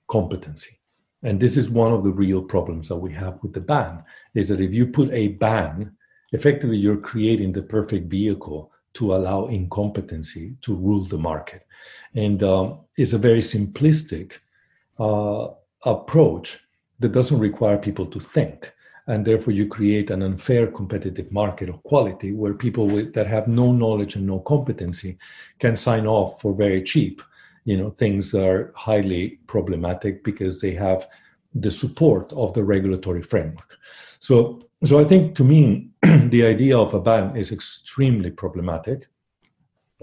competency. And this is one of the real problems that we have with the ban is that if you put a ban, effectively you're creating the perfect vehicle to allow incompetency to rule the market. And um, it's a very simplistic uh, approach that doesn't require people to think. And therefore, you create an unfair competitive market of quality where people with, that have no knowledge and no competency can sign off for very cheap. You know, things are highly problematic because they have the support of the regulatory framework. So, so I think to me, the idea of a ban is extremely problematic.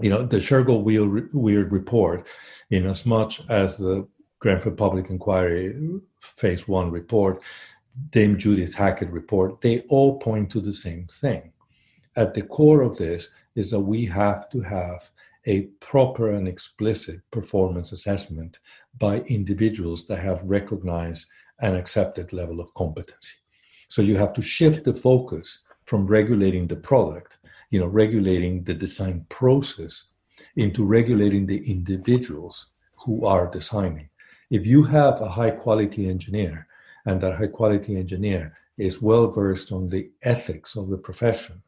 You know, the Shergold Weir report, in as much as the Grenfell Public Inquiry Phase One report, Dame Judith Hackitt report, they all point to the same thing. At the core of this is that we have to have a proper and explicit performance assessment by individuals that have recognized an accepted level of competency. So you have to shift the focus from regulating the product, you know, regulating the design process into regulating the individuals who are designing. If you have a high quality engineer and that high quality engineer is well versed on the ethics of the profession,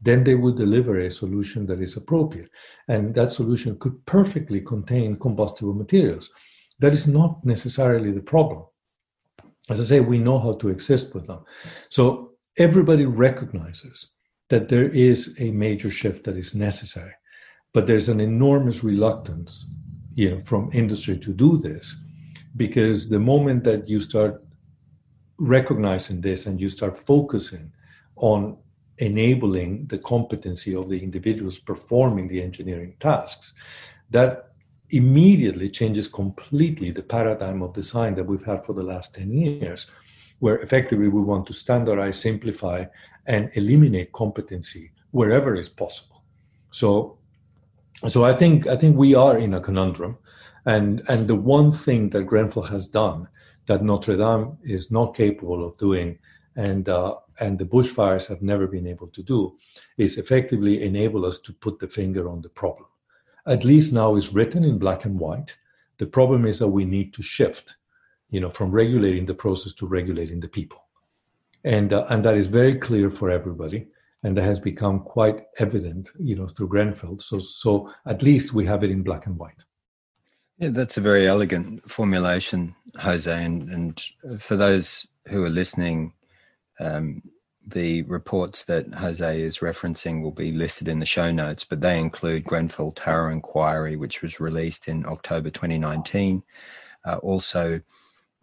then they would deliver a solution that is appropriate. And that solution could perfectly contain combustible materials. That is not necessarily the problem. As I say, we know how to exist with them. So everybody recognizes that there is a major shift that is necessary, but there's an enormous reluctance, you know, from industry to do this, because the moment that you start recognizing this and you start focusing on enabling the competency of the individuals performing the engineering tasks, that immediately changes completely the paradigm of design that we've had for the last 10 years, where effectively we want to standardize, simplify, and eliminate competency wherever is possible. So, so I think I think we are in a conundrum, and and the one thing that Grenfell has done that Notre Dame is not capable of doing, and uh, and the bushfires have never been able to do, is effectively enable us to put the finger on the problem at least now it's written in black and white. The problem is that we need to shift, you know, from regulating the process to regulating the people, and uh, and that is very clear for everybody, and that has become quite evident, you know, through Grenfell. So so at least we have it in black and white. Yeah, that's a very elegant formulation, Jose. And and for those who are listening, um, the reports that Jose is referencing will be listed in the show notes, but they include Grenfell Tower Inquiry, which was released in October 2019. Uh, also,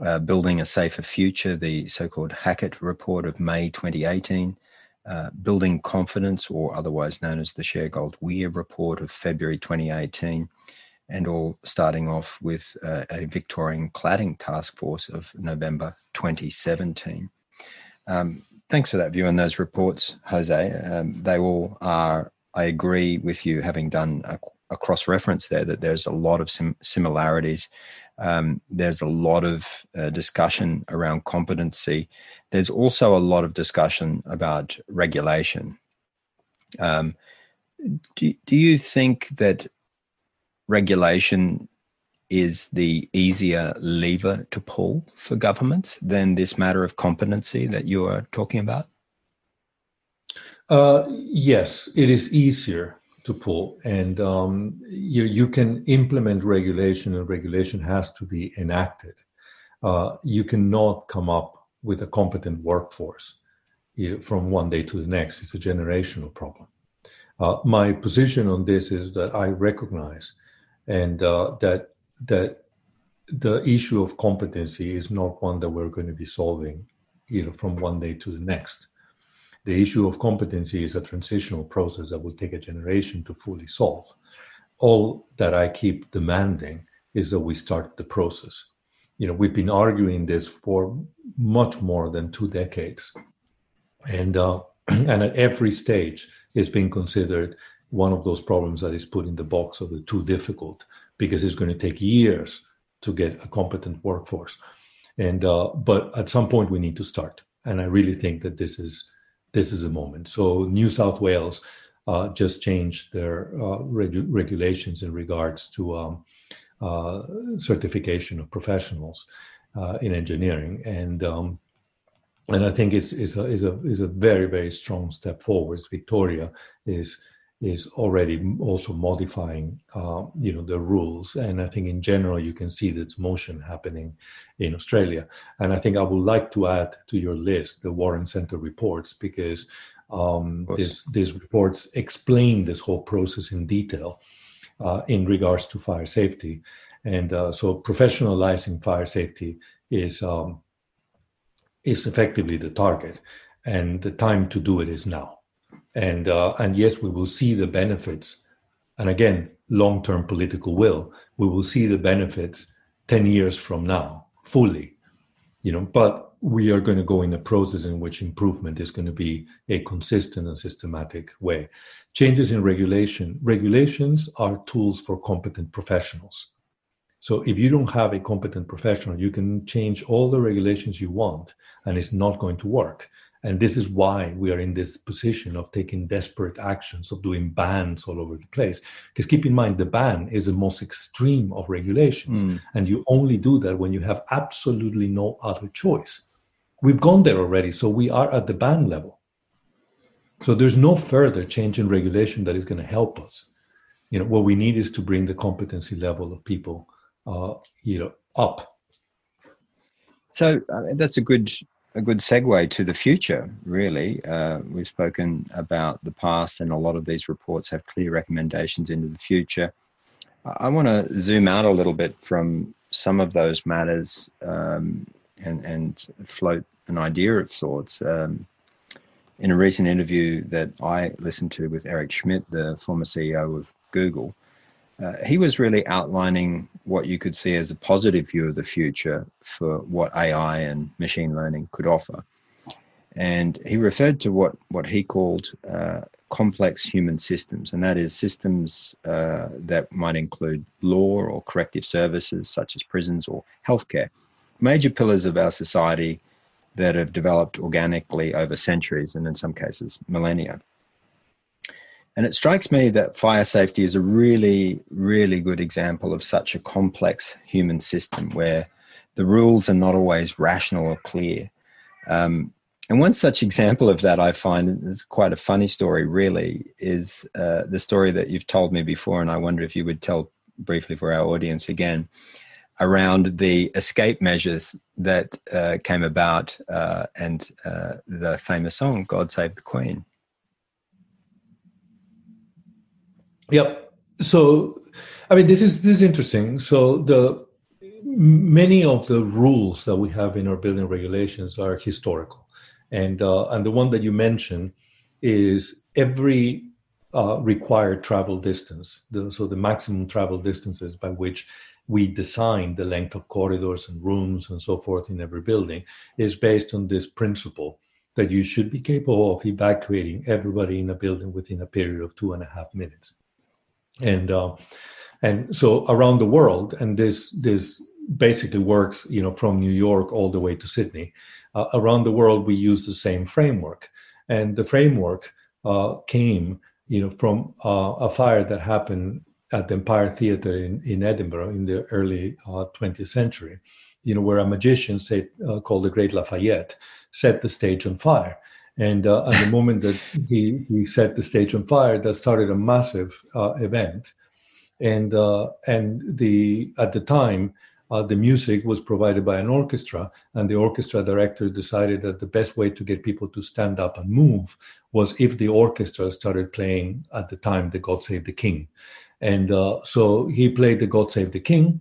uh, Building a Safer Future, the so called Hackitt Report of May 2018. Uh, Building Confidence, or otherwise known as the Shergold Weir Report of February 2018, and all starting off with uh, a Victorian Cladding Task Force of November 2017. Um, thanks for that view on those reports, Jose. Um, they all are, I agree with you, having done a, a cross reference there, that there's a lot of sim- similarities. Um, there's a lot of uh, discussion around competency. There's also a lot of discussion about regulation. Um, do, do you think that regulation is the easier lever to pull for governments than this matter of competency that you are talking about? Uh, yes, it is easier to pull, and um, you, you can implement regulation, and regulation has to be enacted. Uh, you cannot come up with a competent workforce you know, from one day to the next. It's a generational problem. Uh, my position on this is that I recognize and uh, that that the issue of competency is not one that we're going to be solving you know from one day to the next. The issue of competency is a transitional process that will take a generation to fully solve. All that i keep demanding is that we start the process. You know we've been arguing this for much more than two decades. And uh, and at every stage it's been considered one of those problems that is put in the box of the too difficult because it's going to take years to get a competent workforce. And uh, but at some point we need to start, and I really think that this is this is a moment. So New South Wales uh, just changed their uh, regu- regulations in regards to um, uh, certification of professionals uh, in engineering, and um, and I think it's is a is a is a very very strong step forward. Victoria is is already also modifying, uh, you know, the rules. And I think in general, you can see that motion happening in Australia. And I think I would like to add to your list the Warren Center reports because um, this, these reports explain this whole process in detail uh, in regards to fire safety. And uh, so professionalizing fire safety is um, is effectively the target, and the time to do it is now. And uh, and yes, we will see the benefits, and again, long term political will. We will see the benefits ten years from now fully, you know. But we are going to go in a process in which improvement is going to be a consistent and systematic way. Changes in regulation. Regulations are tools for competent professionals. So if you don't have a competent professional, you can change all the regulations you want and it's not going to work. And this is why we are in this position of taking desperate actions, of doing bans all over the place. Because keep in mind, the ban is the most extreme of regulations. Mm. And you only do that when you have absolutely no other choice. We've gone there already. So we are at the ban level. So there's no further change in regulation that is going to help us. You know, what we need is to bring the competency level of people, uh, you know, up. So uh, that's a good a good segue to the future, really. Uh, we've spoken about the past, and a lot of these reports have clear recommendations into the future. I want to zoom out a little bit from some of those matters um, and, and float an idea of sorts. Um, in a recent interview that I listened to with Eric Schmidt, the former CEO of Google, uh, he was really outlining what you could see as a positive view of the future for what AI and machine learning could offer. And he referred to what, what he called uh, complex human systems, and that is systems uh, that might include law or corrective services such as prisons or healthcare, major pillars of our society that have developed organically over centuries and in some cases millennia. And it strikes me that fire safety is a really, really good example of such a complex human system where the rules are not always rational or clear. Um, and one such example of that I find is quite a funny story, really, is uh, the story that you've told me before. And I wonder if you would tell briefly for our audience again around the escape measures that uh, came about uh, and uh, the famous song, God Save the Queen. Yep. So, I mean, this is this is interesting. So the many of the rules that we have in our building regulations are historical, and uh, and the one that you mentioned is every uh, required travel distance. The, so the maximum travel distances by which we design the length of corridors and rooms and so forth in every building is based on this principle that you should be capable of evacuating everybody in a building within a period of two and a half minutes and uh, and so around the world, and this this basically works, you know, from New York all the way to Sydney. Uh, around the world, we use the same framework, and the framework uh, came, you know, from uh, a fire that happened at the Empire Theatre in, in Edinburgh in the early 20th uh, century, you know, where a magician said, uh, called the Great Lafayette set the stage on fire and uh, at the moment that he, he set the stage on fire, that started a massive uh, event. And uh, and the at the time, uh, the music was provided by an orchestra, and the orchestra director decided that the best way to get people to stand up and move was if the orchestra started playing at the time the God Save the King. And uh, so he played the God Save the King.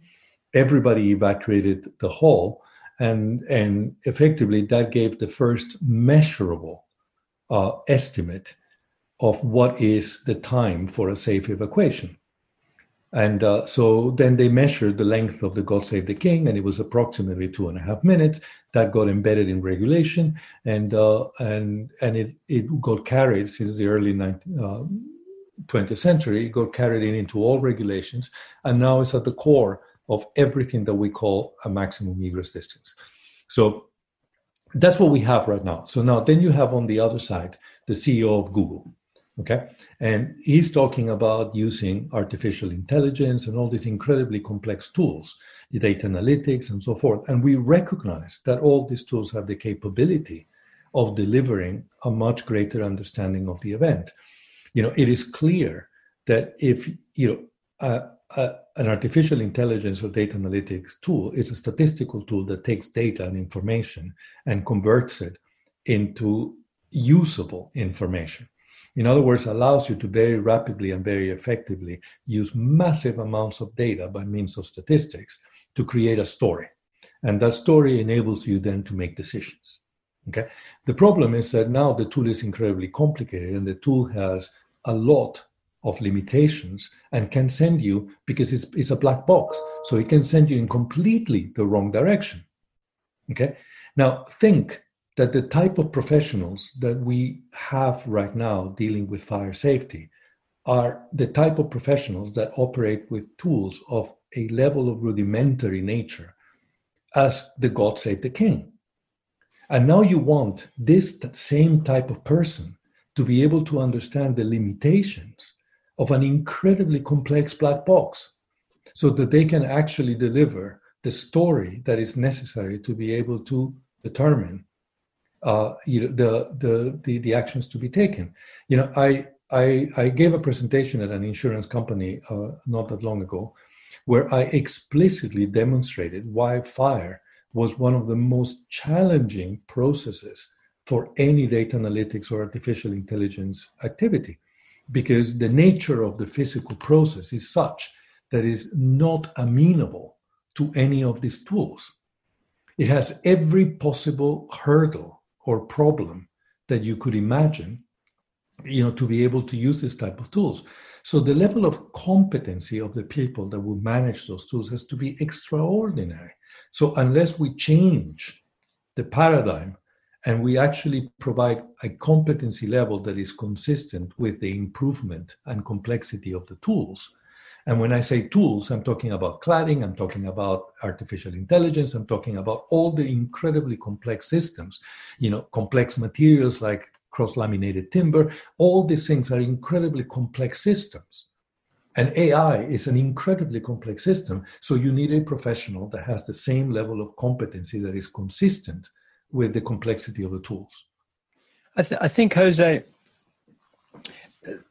Everybody evacuated the hall, and and effectively that gave the first measurable uh, estimate of what is the time for a safe evacuation. And uh, so then they measured the length of the God Save the King, and it was approximately two and a half minutes. That got embedded in regulation, and uh, and and it it got carried since the early 19, uh, 20th century. It got carried in into all regulations, and now it's at the core of everything that we call a maximum egress distance. So that's what we have right now. So now then you have on the other side the CEO of Google. Okay. And he's talking about using artificial intelligence and all these incredibly complex tools, the data analytics and so forth. And we recognize that all these tools have the capability of delivering a much greater understanding of the event. You know, it is clear that if you know uh, an artificial intelligence or data analytics tool is a statistical tool that takes data and information and converts it into usable information. In other words, allows you to very rapidly and very effectively use massive amounts of data by means of statistics to create a story. And that story enables you then to make decisions. Okay. The problem is that now the tool is incredibly complicated and the tool has a lot of limitations and can send you because it's, it's a black box. So it can send you in completely the wrong direction. Okay. Now think that the type of professionals that we have right now dealing with fire safety are the type of professionals that operate with tools of a level of rudimentary nature as the God save the king. And now you want this same type of person to be able to understand the limitations of an incredibly complex black box so that they can actually deliver the story that is necessary to be able to determine uh, you know, the, the, the, the, actions to be taken. You know, I, I, I gave a presentation at an insurance company uh, not that long ago where I explicitly demonstrated why fire was one of the most challenging processes for any data analytics or artificial intelligence activity because the nature of the physical process is such that is not amenable to any of these tools. It has every possible hurdle or problem that you could imagine, you know, to be able to use this type of tools. So the level of competency of the people that will manage those tools has to be extraordinary. So unless we change the paradigm and we actually provide a competency level that is consistent with the improvement and complexity of the tools. And when I say tools, I'm talking about cladding, I'm talking about artificial intelligence, I'm talking about all the incredibly complex systems, you know, complex materials like cross laminated timber. All these things are incredibly complex systems. And AI is an incredibly complex system. So you need a professional that has the same level of competency that is consistent with the complexity of the tools. I, th- I think, Jose,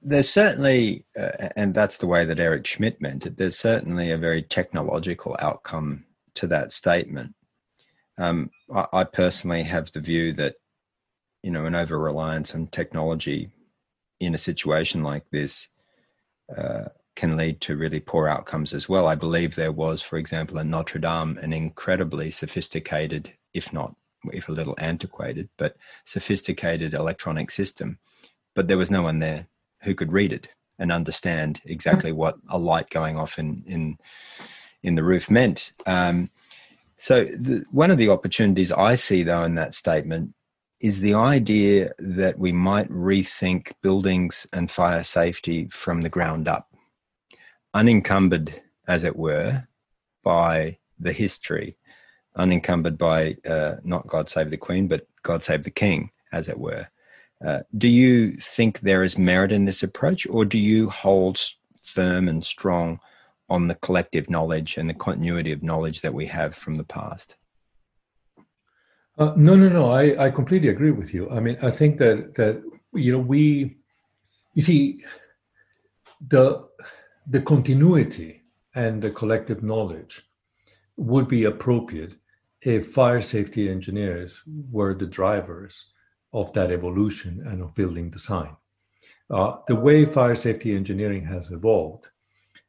there's certainly, uh, and that's the way that Eric Schmidt meant it, there's certainly a very technological outcome to that statement. Um, I, I, personally have the view that, you know, an over reliance on technology in a situation like this uh, can lead to really poor outcomes as well. I believe there was, for example, in Notre Dame, an incredibly sophisticated, if not if a little antiquated, but sophisticated electronic system. But there was no one there who could read it and understand exactly what a light going off in in in the roof meant. Um, so the, one of the opportunities I see, though, in that statement is the idea that we might rethink buildings and fire safety from the ground up, unencumbered, as it were, by the history unencumbered by uh, not God Save the Queen, but God Save the King, as it were. Uh, do you think there is merit in this approach, or do you hold firm and strong on the collective knowledge and the continuity of knowledge that we have from the past? Uh, no, no, no. I, I completely agree with you. I mean, I think that that you know we, you see, the the continuity and the collective knowledge would be appropriate if fire safety engineers were the drivers of that evolution and of building design. Uh, the way fire safety engineering has evolved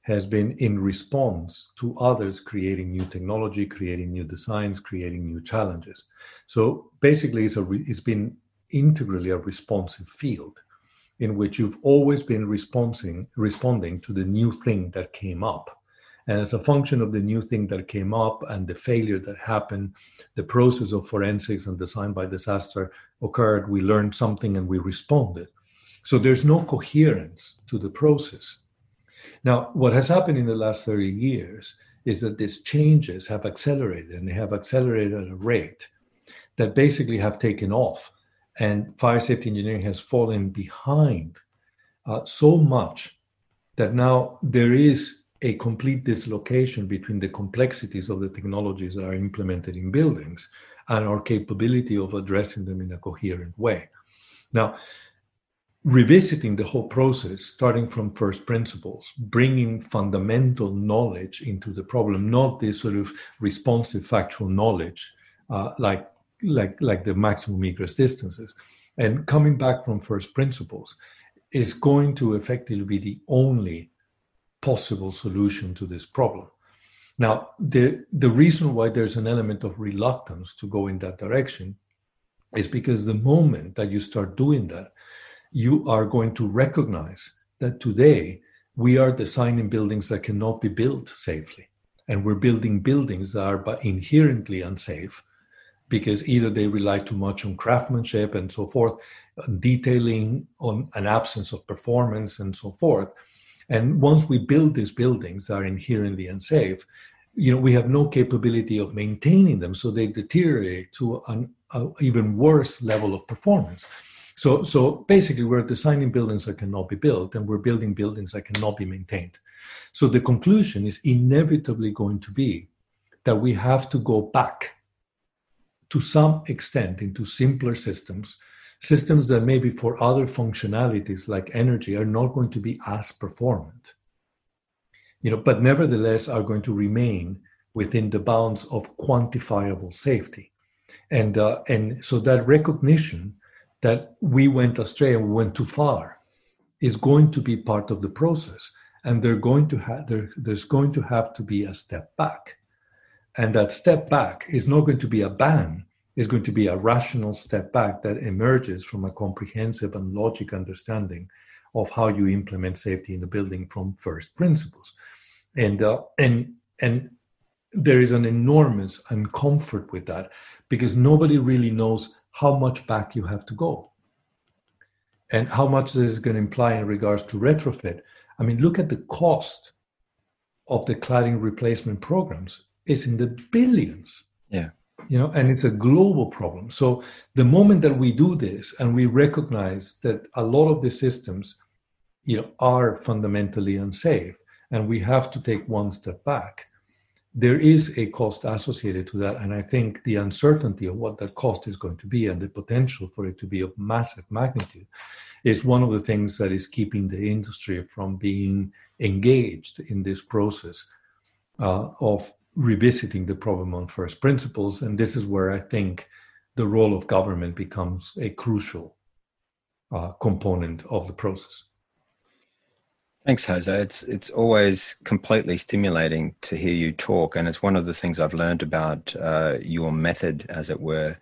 has been in response to others creating new technology, creating new designs, creating new challenges. So basically, it's, a re- it's been integrally a responsive field in which you've always been responding, responding to the new thing that came up and as a function of the new thing that came up and the failure that happened, the process of forensics and design by disaster occurred. We learned something and we responded. So there's no coherence to the process. Now, what has happened in the last 30 years is that these changes have accelerated and they have accelerated at a rate that basically have taken off. And fire safety engineering has fallen behind uh, so much that now there is a complete dislocation between the complexities of the technologies that are implemented in buildings and our capability of addressing them in a coherent way. Now, revisiting the whole process, starting from first principles, bringing fundamental knowledge into the problem, not this sort of responsive factual knowledge uh, like like like the maximum egress distances, and coming back from first principles is going to effectively be the only possible solution to this problem. Now, the the reason why there's an element of reluctance to go in that direction is because the moment that you start doing that you are going to recognize that today we are designing buildings that cannot be built safely. And we're building buildings that are inherently unsafe because either they rely too much on craftsmanship and so forth, detailing, on an absence of performance and so forth. And once we build these buildings that are inherently unsafe, you know, we have no capability of maintaining them, so they deteriorate to an even worse level of performance. So, so basically, we're designing buildings that cannot be built, and we're building buildings that cannot be maintained. So the conclusion is inevitably going to be that we have to go back to some extent into simpler systems, systems that maybe for other functionalities like energy are not going to be as performant. You know, but nevertheless are going to remain within the bounds of quantifiable safety. And, uh, and so that recognition that we went astray and we went too far is going to be part of the process and they're going to have there, there's going to have to be a step back and that step back is not going to be a ban it's going to be a rational step back that emerges from a comprehensive and logic understanding of how you implement safety in the building from first principles and uh, and and there is an enormous uncomfort with that because nobody really knows how much back you have to go and how much this is going to imply in regards to retrofit. I mean, look at the cost of the cladding replacement programs. It's in the billions. Yeah. You know, and it's a global problem. So the moment that we do this and we recognize that a lot of the systems, you know, are fundamentally unsafe, and we have to take one step back, there is a cost associated to that. And I think the uncertainty of what that cost is going to be and the potential for it to be of massive magnitude is one of the things that is keeping the industry from being engaged in this process uh, of revisiting the problem on first principles. And this is where I think the role of government becomes a crucial uh, component of the process. Thanks, Jose. It's it's always completely stimulating to hear you talk, and it's one of the things I've learned about uh, your method, as it were,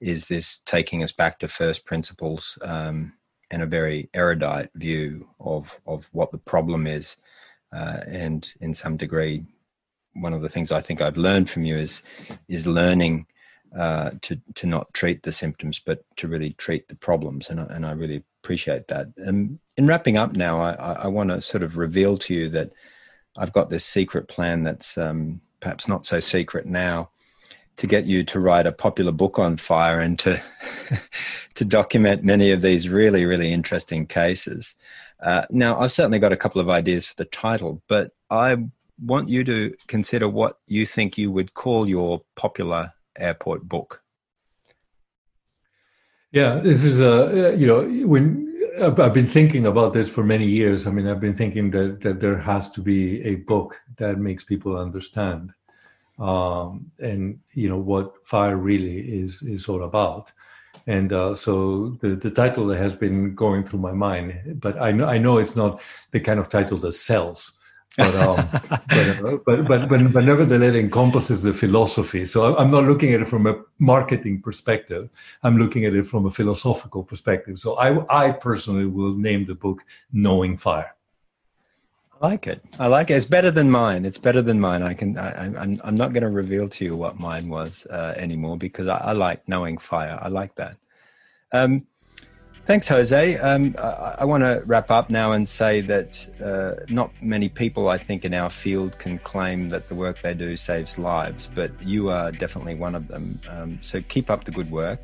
is this taking us back to first principles um, and a very erudite view of of what the problem is, uh, and in some degree, one of the things I think I've learned from you is is learning uh, to to not treat the symptoms, but to really treat the problems, and I, and I really appreciate that. And in wrapping up now, I, I want to sort of reveal to you that I've got this secret plan that's um, perhaps not so secret now to get you to write a popular book on fire and to to document many of these really really interesting cases. Uh, now, I've certainly got a couple of ideas for the title, but I want you to consider what you think you would call your popular airport book. Yeah, this is a you know when I've been thinking about this for many years. I mean, I've been thinking that that there has to be a book that makes people understand, um, and you know what fire really is is all about. And uh, so the the title that has been going through my mind, but I know I know it's not the kind of title that sells but, um, but, uh, but, but, but, but nevertheless, it encompasses the philosophy. So I'm not looking at it from a marketing perspective. I'm looking at it from a philosophical perspective. So I, I personally will name the book "Knowing Fire." I like it. I like it. It's better than mine. It's better than mine. I can. I, am I'm, I'm not going to reveal to you what mine was uh, anymore because I, I, like knowing fire. I like that. Um, Thanks, Jose. Um, I, I want to wrap up now and say that uh, not many people, I think, in our field can claim that the work they do saves lives, but you are definitely one of them. Um, so keep up the good work.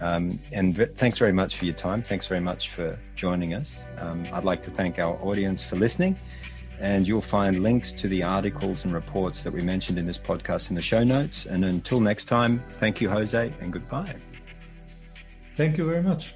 Um, and v- thanks very much for your time. Thanks very much for joining us. Um, I'd like to thank our audience for listening. And you'll find links to the articles and reports that we mentioned in this podcast in the show notes. And until next time, thank you, Jose, and goodbye. Thank you very much.